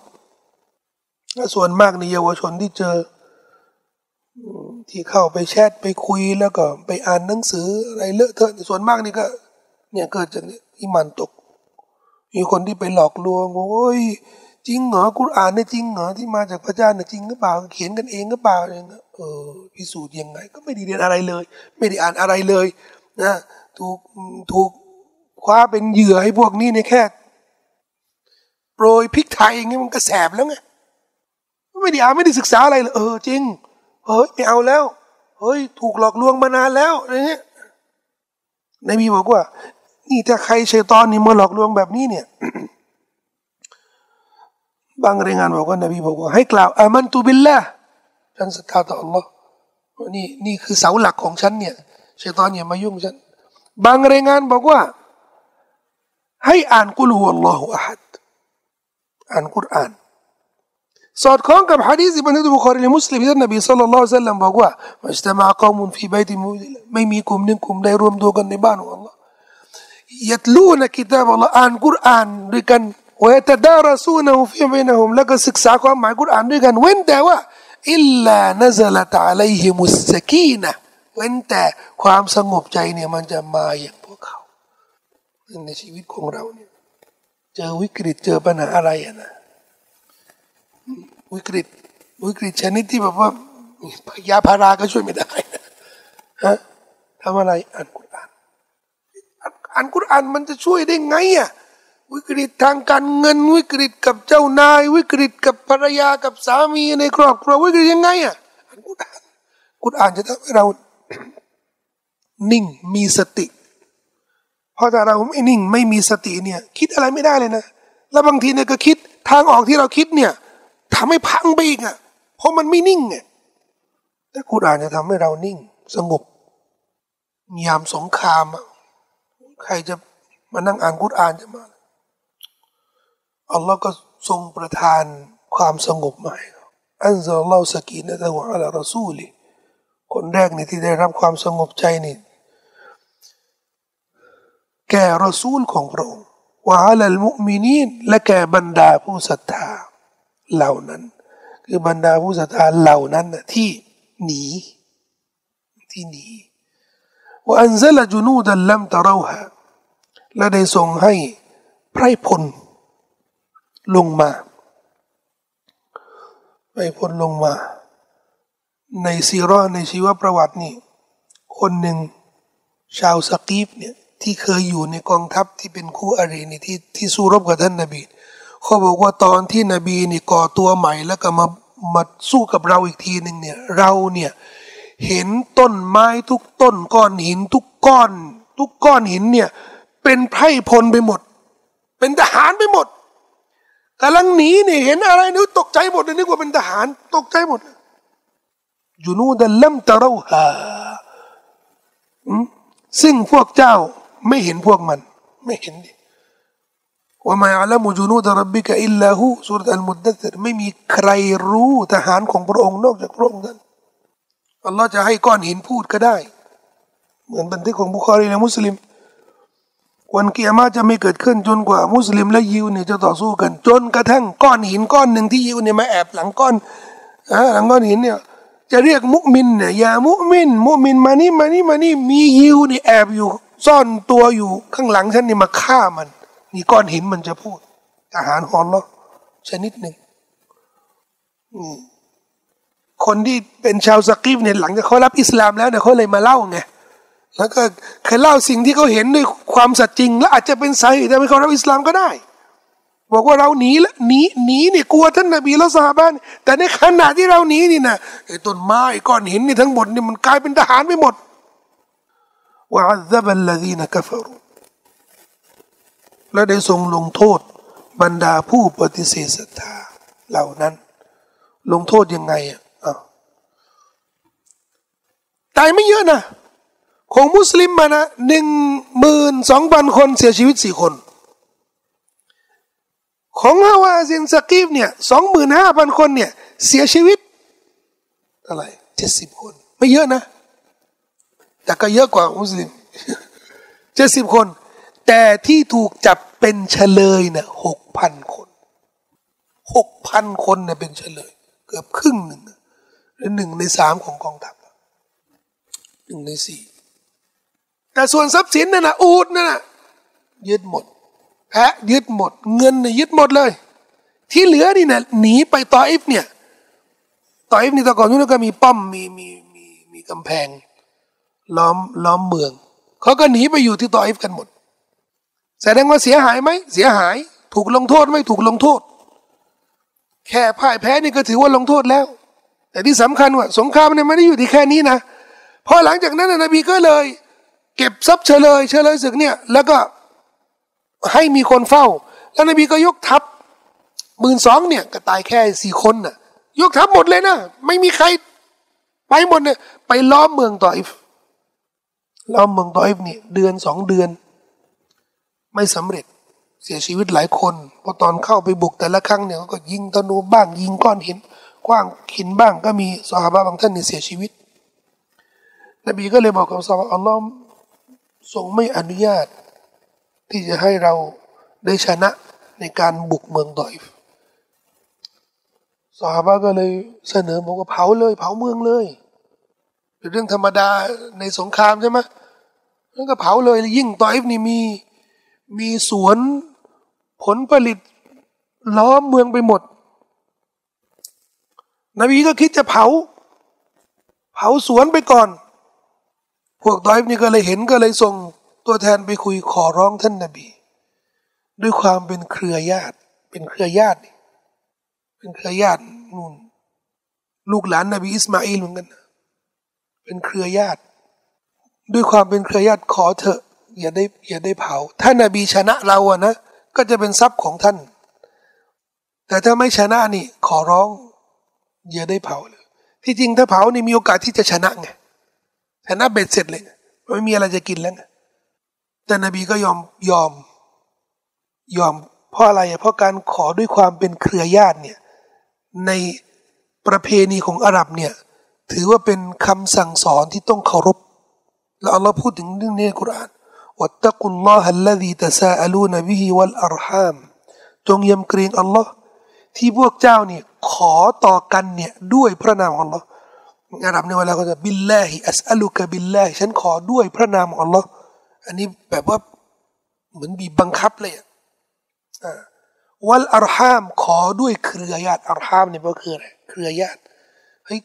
ส่วนมากในเยาวชนที่เจอ ที่เข้าไปแชทไปคุยแล้วก็ไปอ่านหนังสืออะไรเลอะเทอะส่วนมากนี่ก็ เนี่ยเกิดจากอิมานตก มีคนที่ไปหลอกลวง โอ้ยจริงเหรอกุรอานเนี่ยจริงเหรอที่มาจากพระเจ้าเนี่ยจริงหรือเปล่า เขียนกันเองหรือเปล่าอย่างเงี้ยเออพิสูจน์ยังไง ก็ไม่ได้เรียนอะไรเลย ไม่ได้อ่านอะไรเลย นะถูกถูกคว้าเป็นเหยื่อให้พวกนี้ในแค่ โปรยพริกไทยอย่างเงี้มันก็แสบแล้วไงไม่ได้อ่านไม่ได้ศึกษาอะไรเลยเออจริงเฮ้ยไม่เอาแล้ว เฮ้ย ถูกหลอกลวงมานานแล้วอะไรเงี้ยนายมีบอกว่า นี่ถ้าใครชัยตอนนี่มาหลอกลวงแบบนี้เนี่ยบางรายงานบอกว่านบีบอกว่าให้กล่าวอามันตุบิลละฉันศรัทธาต่อ Allah นี่นี่คือเสาหลักของฉันเนี่ย ชัยตอนอย่ามายุ่งฉัน บางรายงานบอกว่า ให้อ่านกุลฮุอัลลอฮฺอะฮัดอ่านกุรอาน สอดคล้องกับฮะดีษบันทึกบุคคลในมุสลิมที่นบีสุลต่านละซัลลัมบอกว่ามัจตมะกอมุนฟีบัยติมุไม่มีกลุ่มหนึ่งกลุ่มใดรวมตัวกันในบ้านของ Allah ยัตลูนะกิตาบอัลลอฮ์อ่านกุรอานด้วยกันวะตดารสูนะฮุฟิบินะฮุมแล้วก็ศึกษาความหมายกุรอานด้วยกัน เว้นแต่ว่าإلا نزلت عليهم السكينة เว้นแต่ความสงบใจเนี่ยมันจะมาอย่างพวกเขา ในชีวิตของเราเนี่ยเจอวิกฤตเจอปัญหาอะไรอะนะวิกฤตวิกฤตชนิดที่แบบว่ายาพาราก็ช่วยไม่ได้นะฮะทำอะไรอ่านกุรอานอ่านกุรอานมันจะช่วยได้ไงอะวิกฤตทางการเงินวิกฤตกับเจ้านาย วิกฤตกับภรรยากับสามีในครอบครัววิกฤตยังไงอะอ่านกุรอานกุรอานจะทำให้เรา นิ่งมีสติเพราะถ้าเราไม่นิ่งไม่มีสติเนี่ย คิดอะไรไม่ได้เลยนะ แล้วบางทีเนี่ยก็คิดทางออกที่เราคิดเนี่ยทำให้พังไปอีกอะ เพราะมันไม่นิ่งไงแต่กุรอานจะทำให้เรานิ่ง สงบยามสงครามอะใครจะมานั่งอ่านกุรอานจะมาอัลลอฮ์ก็ทรงประทานความสงบมาให้อันซาลลอฮ์สกีนะตะวะอัลรอซูลี คนแรกนี่ที่ได้รับความสงบใจนี่ แก่รอซูลของพระองค์วะอัลมุมินีนและแก่บรรดาผู้ศรัทธาเหล่านั้น คือบรรดาผู้ศรัทธาเหล่านั้นที่หนีที่หนีว่าอันซลจุนูดัลลัมตะเราฮะและได้ทรงให้ไพรพลลงมาไพรพลลงมา ในซีรอในชีวประวัตินี่ คนหนึ่งชาวสกีฟเนี่ยที่เคยอยู่ในกองทัพที่เป็นคู่อรินี่ที่ที่สู้รบกับท่านนบีเขาบอกว่าตอนที่นบีนี่ก่อตัวใหม่แล้วก็มามาสู้กับเราอีกทีหนึ่งเนี่ยเราเนี่ยเห็นต้นไม้ทุกต้นก้อนหินทุกก้อน ทุกก้อนหินเนี่ยเป็นไพร่พลไปหมด เป็นทหารไปหมดกำลังหนีเนี่ยเห็นอะไรนึกตกใจหมดเลยนึกว่าเป็นทหารตกใจหมด ยูนูดัลลัมตะเราฮาซึ่งพวกเจ้าไม่เห็นพวกมัน ไม่เห็นดิว่ามาอัลมุจูนูดรับบิกะอิลลาหูสุรอัลมุดดัตไม่มีใครรู้ทหารของพระองค์นอกจากพระองค์นั้นอัลลอฮ์จะให้ก้อนหินพูดก็ได้ เหมือนบันทึกของบุคอรีและมุสลิม วันเกียร์มาจะไม่เกิดขึ้นจนกว่ามุสลิมและยิวเนี่ยจะต่อสู้กัน จนกระทั่งก้อนหินก้อนหนึ่งที่ยิวเนี่ยมาแอบหลังก้อนอหลังก้อนหินเนี่ย จะเรียกมุมินเนี่ยอย่ามุมิน มุมินมานี่มานี่มานี่มียิวนี่แอบอยู่ ซ่อนตัวอยู่ข้างหลังฉันนี่มาฆ่ามัน นี่ก้อนหินมันจะพูดทหารฮอนเนาะชนิดหนึ่งคนที่เป็นชาวสกีฟเนี่ยหลังจากเขารับอิสลามแล้วเนี่ยเขาเลยมาเล่าไงแล้วก็เคยเล่าสิ่งที่เขาเห็นด้วยความสัจจริง และอาจจะเป็นสาเหตุทำให้เขารับอิสลามก็ได้ บอกว่าเราหนีแล้วหนีหนีเนี่ยกลัวท่านนบีแล้วสหบ้าน แต่ในขณะที่เราหนีนี่นะไอ้ต้นไม้ก้อนหินนี่ทั้งหมดนี่มันกลายเป็นทหารไปหมดوعذب الذين كفروا และได้ทรงลงโทษบรรดาผู้ปฏิเสธศรัทธาเหล่านั้น ลงโทษยังไงอะตายไม่เยอะนะ ของมุสลิมมานะหนึ่งหมื่นสองพันคนเสียชีวิตสี่คน ของฮาวาซินสกีฟเนี่ยสองหมื่นห้าพันคนเนี่ย เสียชีวิต อะไรเจ็ดสิบคน ไม่เยอะนะ แต่ก็เยอะกว่ามุสลิมเจ็ดสิบคน แต่ที่ถูกจับเป็นเฉลยเนี่ยหกพันคนหกพันคนเนี่ยเป็นเฉลย เกือบครึ่งหนึ่งหรือหนึ่งในสามของกองทัพหนึ่งในสี่แต่ส่วนทรัพย์สินนั่นนะอูดนั่นนะยึดหมด แพะยึดหมด เงินเนี่ยยึดหมดเลย ที่เหลือนี่นะหนีไปตออิฟเนี่ยตออิฟนี่ต่ก่อนนู้นก็มีป้อมมีมีมีมีกำแพง ล้อมล้อมเมืองเขาก็หนีไปอยู่ที่ตออิฟกันหมด แสดงว่าเสียหายไหมเสียหายถูกลงโทษไม่ถูกลงโทษ แค่พ่ายแพ้นี่ก็ถือว่าลงโทษแล้ว แต่ที่สำคัญว่า สงครามเนี่ยไม่ได้อยู่ที่แค่นี้นะพอหลังจากนั้นนบีก็เลย เก็บทรัพย์เฉลยเฉลยศึกเนี่ย แล้วก็ ให้มีคนเฝ้า แล้วนบีก็ยกทัพหมื่นสองเนี่ยก็ตายแค่สี่คนน่ะ ยกทัพหมดเลยนะไม่มีใครไปหมดเนี่ยไปล้อมเมืองตออิฟล้อมเมืองตออิฟนี่เดือนสองเดือน ไม่สำเร็จเสียชีวิตหลายคนพอตอนเข้าไปบุกแต่ละครั้งเนี่ยก็ยิงธนูบ้างยิงก้อนหินกว้างหินบ้างก็มีสหายบางท่านเนี่ยเสียชีวิต นบีก็เลยบอกกับสาวอัลลอฮ์ทรงไม่อนุญาต ที่จะให้เราได้ชนะในการบุกเมืองดอยฟสาบะก็เลยเสนอบอกว่าเผาเลย เผาเมืองเลยเป็นเรื่องธรรมดาในสงครามใช่ไหมนั่นก็เผาเลยยิ่งตอยฟนี่มีมีสวนผลผลิตล้อมเมืองไปหมด นบีก็คิดจะเผา เผาสวนไปก่อน พวกตอยฟนี่ก็เลยเห็นก็เลยส่ง ตัวแทนไปคุยขอร้องท่านนบี ด้วยความเป็นเครือญาติ เป็นเครือญาติ เป็นเครือญาตินู่นลูกหลานนบีอิสมาอิลเหมือนกัน เป็นเครือญาติ ด้วยความเป็นเครือญาติขอเถอะ อย่าได้อย่าได้เผา ถ้านบีชนะเราอะนะก็จะเป็นทรัพย์ของท่าน แต่ถ้าไม่ชนะนี่ขอร้อง อย่าได้เผาเลย ที่จริงถ้าเผานี่มีโอกาสที่จะชนะไงชนะเบ็ดเสร็จเลยไม่มีอะไรจะกินแล้วไง แต่นบีก็ยอมยอมยอมเพราะอะไรเพราะการขอด้วยความเป็นเครือญาติเนี่ยในประเพณีของอาหรับเนี่ยถือว่าเป็นคำสั่งสอนที่ต้องเคารพแล้วอัลลอฮ์พูดถึงเรื่องนี้ในกุรอานวัตตะกุลลอฮะลลดีตะซาอัลูนบิฮิวัลอัรฮามจงยำเกรงอัลลอฮ์ที่พวกเจ้าเนี่ยขอต่อกันเนี่ยด้วยพระนามของอัลลอฮ์อาหรับในเวลาก็จะบิลลาฮิอัสอัลุกะบิลลาฮิฉันขอด้วยพระนามของอัลลอฮ์ อันนี้แบบว่าเหมือนบีบบังคับเลยอะวัลอารฮามขอด้วยเครือญาติอารฮามเนี่ยก็คืออะไรเครือญาติเฮ้ย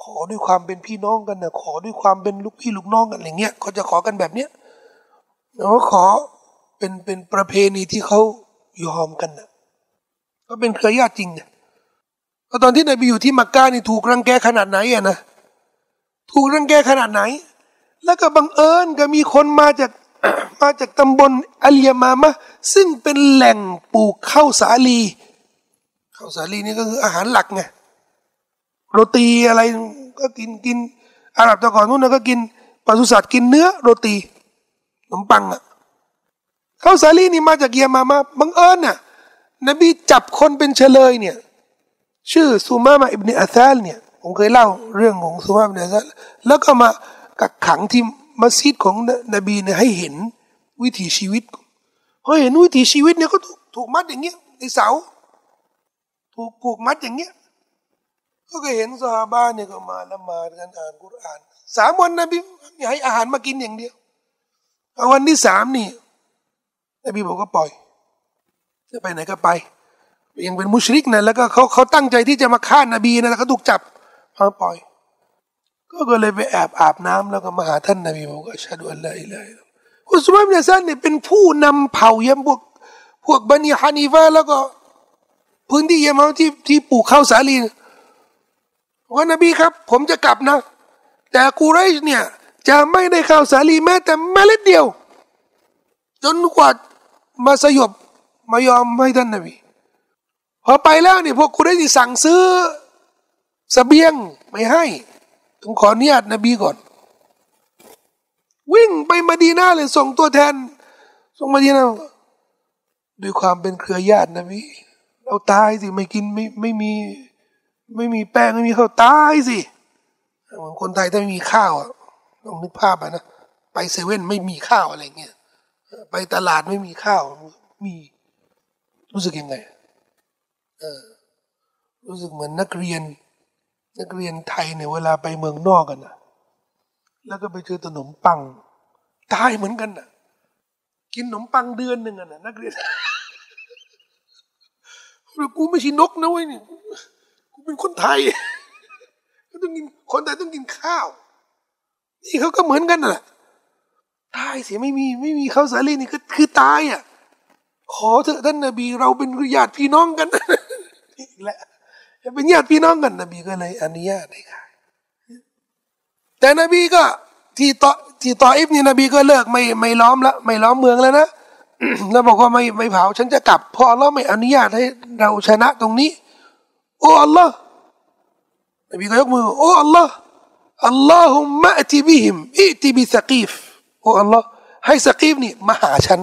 ขอด้วยความเป็นพี่น้องกันนะขอด้วยความเป็นลูกพี่ลูกน้องกันอะไรเงี้ยเขาจะขอกันแบบเนี้ยแล้วขอเป็นเป็นประเพณีที่เขายอมกันนะก็เป็นเครือญาติจริงเนี่ยตอนที่นายไปอยู่ที่มักกะนี่ถูกรังแกขนาดไหนอะนะถูกรังแกขนาดไหน แล้วก็บังเอิญก็มีคนมาจากมาจากตำบลอาลียมามะซึ่งเป็นแหล่งปลูกข้าวสาลีข้าวสาลีนี่ก็คืออาหารหลักไงโรตีอะไรก็กินกินอาหรับต่ก่อนนู้นก็กินปศุสัตว์กินเนื้อโรตีขนมปังอะข้าวสาลีนี่มาจากเยมามะบังเอิญน่ะนบีจับคนเป็นเฉลยเนี่ย ชื่อซูมามาอิบเนอัซาลเนี่ยผมเคยเล่าเรื่องของซูมาอิบเนอัซาลแล้วก็มา กักขังที่มัสยิดของนบีเนี่ยให้เห็นวิถีชีวิตพอเห็นวิถีชีวิตเนี่ยก็ถูกถูกมัดอย่างเงี้ยในเสา ถูกผูกมัดอย่างเงี้ยก็เคยเห็นซาฮาบะเนี่ยก็มาละมาดกันอ่านกุรอานสามวันนบีให้อาหารมากินอย่างเดียววันที่สามนี่นบีบอกก็ปล่อยจะไปไหนก็ไปยังเป็นมุชริกนะแล้วก็เขาเขาตั้งใจที่จะมาฆ่านบีนะแล้วเขาถูกจับเขาปล่อย ก็ก็เลยไปแอบอาบน้ำแล้วก็มาหาท่านนบีบอกว่าชาดุอัลลอฮ์อิลัยอุสมานเนี่ยซันเนี่ยเป็นผู้นำเผ่าเยมพวกพวกบันิฮานีฟาแล้วก็ พื้นที่เยมที่ที่ปลูกข้าวสาลีว่านบีครับ ผมจะกลับนะ แต่กูไรชเนี่ยจะไม่ได้ข้าวสาลีแม้แต่เมล็ดเดียว จนกว่ามาสยบมายอมให้ท่านนบีพอไปแล้วเนี่ยพวกกูได้สั่งซื้อสเสบียงไม่ให้ ต้องขออนุญาตนบีก่อน วิ่งไปมาดีนาเลย ส่งตัวแทน ส่งมาดีนาด้วยความเป็นเครือญาตินบีเราตายสิไม่กินไม่ไม่มี ไม่มีแป้งไม่มีข้าวตายสิเหมือนคนไทยถ้าไม่มีข้าวต้องนึกภาพอะนะไปเซเว่นไม่มีข้าวอะไรเงี้ยไปตลาดไม่มีข้าว มีรู้สึกยังไงเออรู้สึกเหมือนนักเรียน นักเรียนไทยเนี่ยเวลาไปเมืองนอกกันนะแล้วก็ไปเจอขนมปังตายเหมือนกันนะกินขนมปังเดือนหนึ่งอะนะนักเรียนกูไม่ใช่นกนะเว้ยนี่กูเป็นคนไทยก็ต้องกินคนไทยต้องกินข้าว นี่เขาก็เหมือนกันน่ะตายเสียไม่มีไม่มีข้าวสาลีนี่คือคือตายอะขอเถอะท่านนบีเราเป็นญาติพี่น้องกันอีกแล้ว เป็นญาติพี่น้องกันนบีก็เลยอนุญาตให้ขาย แต่นบีก็ที่ต่อที่ต่ออิฟนี่นบีก็เลิกไม่ไม่ล้อมละไม่ล้อมเมืองแล้วนะแล้วบอกว่าไม่ไม่เผาฉันจะกลับพอเราไม่อนุญาตให้เราชนะตรงนี้ โอ้อัลลอฮ์นบีก็ยกมือ โอ้อัลลอฮ์อัลลอฮุมะติบิฮิมอิติบิสกีฟโอ้อัลลอฮ์ให้สกีฟนี่มาหาฉัน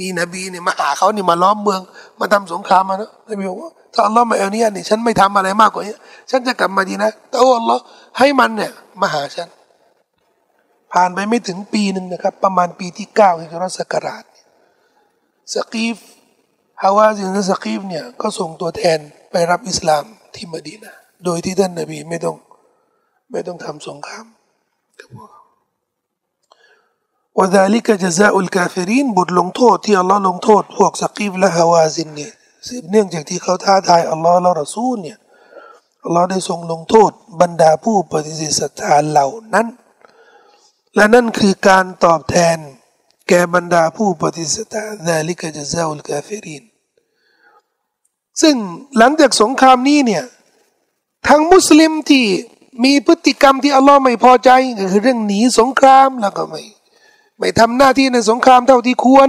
นี่นบีเนี่ยมาหาเขานี่มาล้อมเมือง มาทำสงครามมานะนบีบอกว่าถ้าอัลลอฮ์ไม่เอาเนี่ยนี่ฉันไม่ทำอะไรมากกว่านี้ฉันจะกลับมะดีนะฮ์แต่อัลลอฮ์ให้มันเนี่ยมาหาฉัน ผ่านไปไม่ถึงปีหนึ่งนะครับ ประมาณปีที่เก้าฮิจเราะฮ์ศักราชสกีฟฮาวาซินและสกีฟเนี่ยก็ส่งตัวแทนไปรับอิสลามที่มดีนาโดยที่ท่านนบีไม่ต้องไม่ต้องทำสงครามกับพวก وذلك جزاء الكافرين บทลงโทษที่อัลลอฮ์ลงโทษ พวกสกีฟและฮาวาซินเนี่ยสืบเนื่องจากที่เขาท้าทายอัลลอฮ์และรอซูลเนี่ยอัลลอฮ์ได้ทรงลงโทษ บรรดาผู้ปฏิเสธศรัทธาเหล่านั้น และนั่นคือการตอบแทน แก่บรรดาผู้ปฏิเสธศรัทธาذلك جزاء الكافرين ซึ่งหลังจากสงครามนี้เนี่ยทั้งมุสลิมที่มีพฤติกรรมที่อัลลอฮ์ไม่พอใจก็คือเรื่องหนีสงครามแล้วก็ไม่ ไม่ทำหน้าที่ในสงครามเท่าที่ควร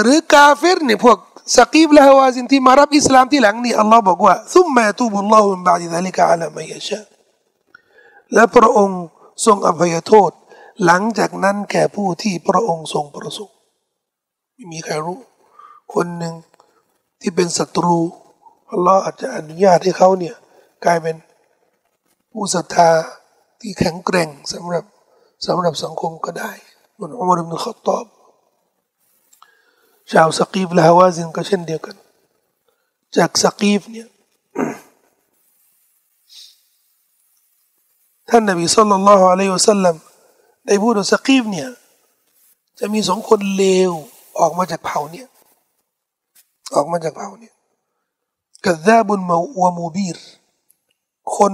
หรือกาเฟรเนี่ยพวกสกีบและฮาวาซินที่มารับอิสลามที่หลังนี่อัลลอฮ์บอกว่าซุมมาตูบุลลอฮุมบาดิดะลิกะอัลามายชะและพระองค์ทรงอภัยโทษ หลังจากนั้นแก่ผู้ที่พระองค์ทรงประสงค์ไม่มีใครรู้ คนหนึ่งที่เป็นศัตรูอัลลอฮ์อาจจะอนุญาตให้เขาเนี่ยกลายเป็นผู้ศรัทธาที่แข็งแกร่งสำหรับสำหรับสังคมก็ได้ เหมือนอุมารอิบนุขตอบชาวสกีฟและฮาวาซินก็เช่นเดียวกันจากสกีฟเนี่ยท่านนบีสุลต่านละฮ์อะลัยฮิวสัลลัมได้พูดว่าสกีฟเนี่ยจะมีสองคนเลวออกมาจากเผ่าเนี่ยออกมาจากเผ่าเนี่ยกัซาบุนมาวมูบีรคน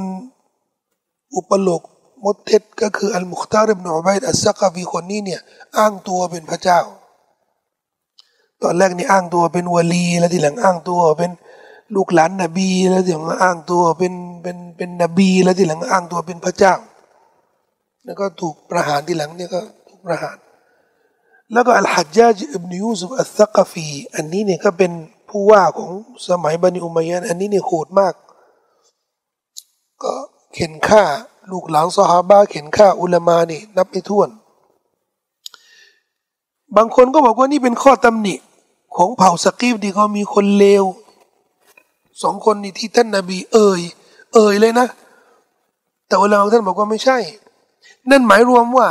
อุปโลก มดเท็จก็คืออัลมุคตาริบนอบัยอัสซักฟีคนนี้เนี่ยอ้างตัวเป็นพระเจ้า ตอนแรกนี่อ้างตัวเป็นวลี แล้วทีหลังอ้างตัวเป็นลูกหลานนบี แล้วทีหลังอ้างตัวเป็นเป็นเป็นนบี แล้วทีหลังอ้างตัวเป็นพระเจ้า แล้วก็ถูกประหารทีหลังเนี่ยก็ถูกประหาร แล้วก็อัลฮัจญาจอิบนยูซุฟอัสซักฟีอันนี้เนี่ยก็เป็นผู้ว่าของสมัยบันิอุมัยยันอันนี้เนี่ยโหดมาก ก็เข็นฆ่า ลูกหลานซอฮาบะเข็นฆ่าอุลามานี่ นับไม่ถ้วน บางคนก็บอกว่านี่เป็นข้อตำหนิ ของเผ่าสกีฟที่เขามีคนเลวสองคนนี่ที่ท่านนาบี เอ่ยเอ่ยเลยนะ แต่อุลามาท่านบอกว่าไม่ใช่ นั่นหมายรวมว่า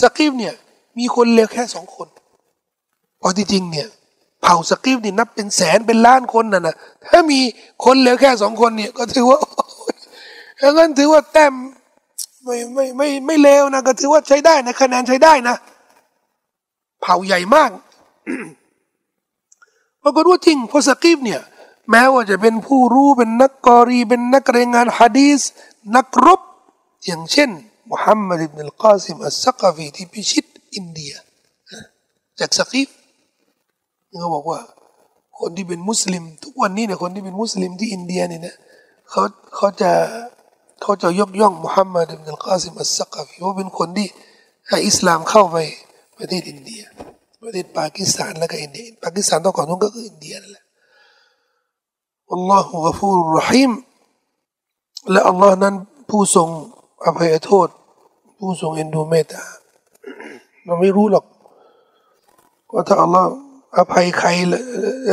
สกีฟเนี่ย มีคนเลวแค่สองคนพอที่จริงเนี่ยเผ่าสกีฟนี่นับเป็นแสนเป็นล้านคนน่ะนะถ้ามีคนเลวแค่สองคนเนี่ย ก็ถือว่าถ้างั้นถือว่าแต้ม ไม่ไม่ไม่ไม่เลวนะก็ถือว่าใช้ได้นะคะแนนใช้ได้นะ เผ่าใหญ่มากปรากฏว่าจริงพอสกีฟเนี่ย แม้ว่าจะเป็นผู้รู้เป็นนักกอรีเป็นนักรายงานฮะดีสนักรบ อย่างเช่นมุฮัมมัดอิบนุลกาซิมอัสซักฟีที่พิชิตอินเดีย จากสกีฟเขาบอกว่า คนที่เป็นมุสลิม ทุกวันนี้เนี่ยคนที่เป็นมุสลิมที่อินเดียเนี่ยนะเขาเขาจะ เขาจะยกย่องมุฮัมมัดอิบนุลกาซิมอัสซักฟีว่าเป็นคนที่ให้อิสลามเข้าไปประเทศอินเดีย ประเทศปากีสถานแล้วก็อินเดียปากีสถานตอนก่อนนู้นก็คืออินเดียนั่นแหละอัลลอฮฺกฟูรุรหิมและอัลลอฮ์นั้นผู้ทรงอภัยโทษ ผู้ทรงเอ็นดูเมตตาเราไม่รู้หรอกว่าถ้าอัลลอฮ์อภัยใคร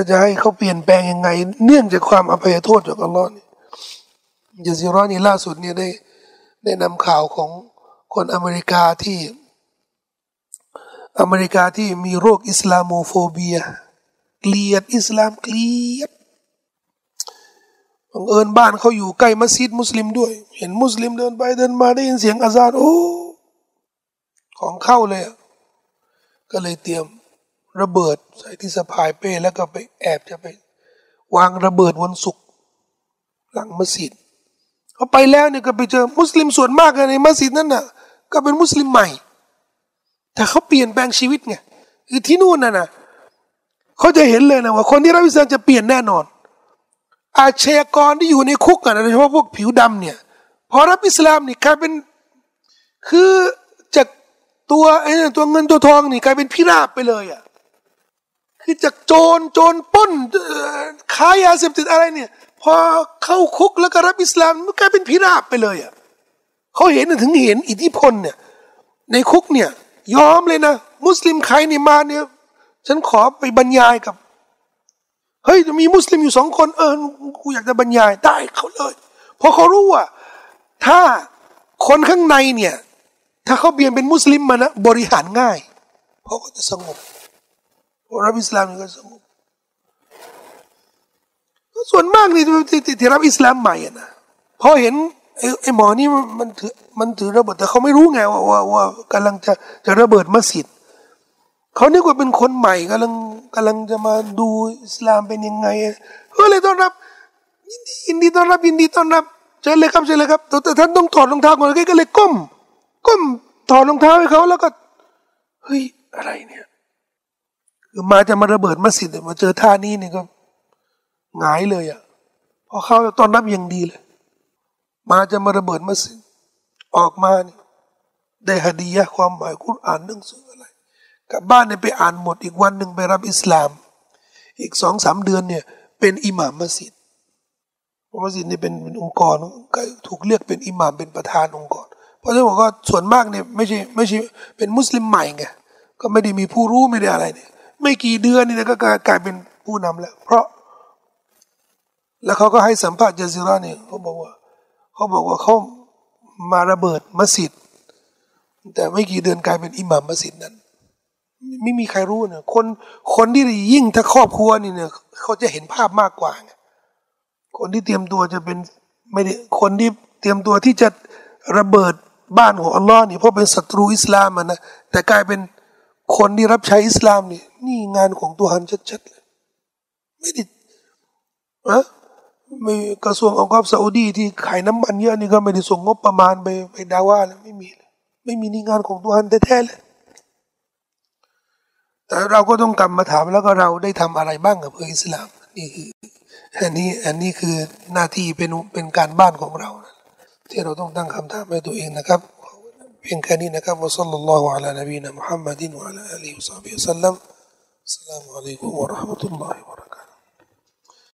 จะให้เขาเปลี่ยนแปลงยังไง เนื่องจากความอภัยโทษจากอัลลอฮ์ ยาซิรอนี่ล่าสุดเนี่ยได้ได้นำข่าวของคนอเมริกาที่ อเมริกาที่มีโรคอิสลามโฟเบีย เกลียดอิสลามเกลียดบังเอิญบ้านเขาอยู่ใกล้มัสยิดมุสลิมด้วย เห็นมุสลิมเดินไปเดินมาได้ยินเสียงอาซานโอ้ของเข้าเลย ก็เลยเตรียมระเบิดใส่ที่สะพายเป้แล้วก็ไปแอบจะไป วางระเบิดวันศุกร์หลังมัสยิด เขาไปแล้วเนี่ยก็ไปเจอมุสลิมส่วนมากในมัสยิดนั่นน่ะ ก็เป็นมุสลิมใหม่ แต่เขาเปลี่ยนแปลงชีวิตไงคือที่นู่นน่ะนะเขาจะเห็นเลยนะว่า คนที่รับอิสลามจะเปลี่ยนแน่นอน อาชญากรที่อยู่ในคุกอะโดยเฉพาะพวกผิวดำเนี่ยพอรับอิสลามนี่กลายเป็นคือจากตัวไอ้ตัวเงินตัวทองนี่กลายเป็นพิราบไปเลยอะคือจากโจรโจรป้นค้ายาเสพติดอะไรเนี่ย พอเข้าคุกแล้วก็รับอิสลามมันกลายเป็นพิราบไปเลยอะเขาเห็นถึงเห็นอิทธิพลเนี่ย ในคุกเนี่ย ยอมเลยนะ มุสลิมใครนี่มาเนี่ย ฉันขอไปบรรยายกับเฮ้ยมีมุสลิมอยู่สองคนเออกูอยากจะบรรยายได้เขาเลยเพราะเขารู้ว่า ถ้าคนข้างในเนี่ย ถ้าเขาเปลี่ยนเป็นมุสลิมมานะบริหารง่าย เพราะก็จะสงบพราะรับอิสลามก็สงบ ส่วนมากนี่ที่ที่รับอิสลามใหม่นะพอเห็นไอ้ไอ้หมอนี่มันถือมันถือระเบิดแต่เขาไม่รู้ไงว่าว่าว่ากำลังจะจะระเบิดมัสยิดเขานึกว่าเป็นคนใหม่กำลังกำลังจะมาดูอิสลามเป็นยังไงก็เลยต้อนรับยินดียินดีต้อนรับยินดีต้อนรับเชิญเลยครับเชิญเลยครับแต่ท่านต้องถอดรองเท้าก่อนก็เลยก้มก้มถอดรองเท้าให้เขาแล้วก็เฮ้ยอะไรเนี่ยคือมาจะมาระเบิดมัสยิดเนี่ยมาเจอท่านี้เนี่ยก็ หงายเลยอะพอเข้าตอนรับอย่างดีเลย มาจะมาระเบิดมัสยิดออกมานี่ได้ฮดียะความหมายคุณอ่านหนังสืออะไรกลับบ้านเนี่ยไปอ่านหมดอีกวันหนึ่งไปรับอิสลาม อีกสองสามเดือนเนี่ย เป็นอิหม่ามมัสยิดมัสยิดนี่เป็นเป็นองค์กรก็ถูกเรียกเป็นอิหม่ามเป็นประธานองค์กร เพราะฉะนั้นบอกว่าส่วนมากเนี่ยไม่ใช่ไม่ใช่เป็นมุสลิมใหม่ไงก็ไม่ได้มีผู้รู้ไม่ได้อะไรเนี่ย ไม่กี่เดือนนี่นะก็กลายเป็นผู้นำแล้ว เพราะ แล้วเขาก็ให้สัมภาษณ์จาซิราเนี่ยเขาบอกว่าเขาบอกว่าเขามาระเบิดมัสยิดแต่ไม่กี่เดือนกลายเป็นอิหม่ามมัสยิดนั้น ไม่มีใครรู้นะคนคนที่ยิ่งถ้าครอบครัวนี่เนี่ยเขาจะเห็นภาพมากกว่าคนที่เตรียมตัวจะเป็นไม่ได้คนที่เตรียมตัวที่จะระเบิดบ้านของอัลลอฮ์นี่เพราะเป็นศัตรูอิสลามนะแต่กลายเป็นคนที่รับใช้อิสลามนี่นี่งานของตัวฮันชัดๆเลยไม่ได้อะ ม่กระทรวงองค์กรซาอุดีที่ขายน้ำมันเยอะนี่ก็ไม่ได้ส่งงบประมาณไปไปดาว่าแล้วไม่มีเลยไม่มีนี่งานของตัวฮันแท้ๆเลยแต่เราก็ต้องกลับมาถามแล้วก็เราได้ทำอะไรบ้างกับเพื่ออิสลามนี่คืออันนี้อันนี้คือหน้าที่เป็นเป็นการบ้านของเรา ที่เราต้องตั้งคำถามให้ตัวเองนะครับเพียงแค่นี้นะครับวะซัลลัลลอฮุอะลานบีนะมุฮัมมัดินวะอะลาอาลีฮิวะซัลลัมอัสสลามุอะลัยกุมวะราะห์มะตุลลอฮิวะ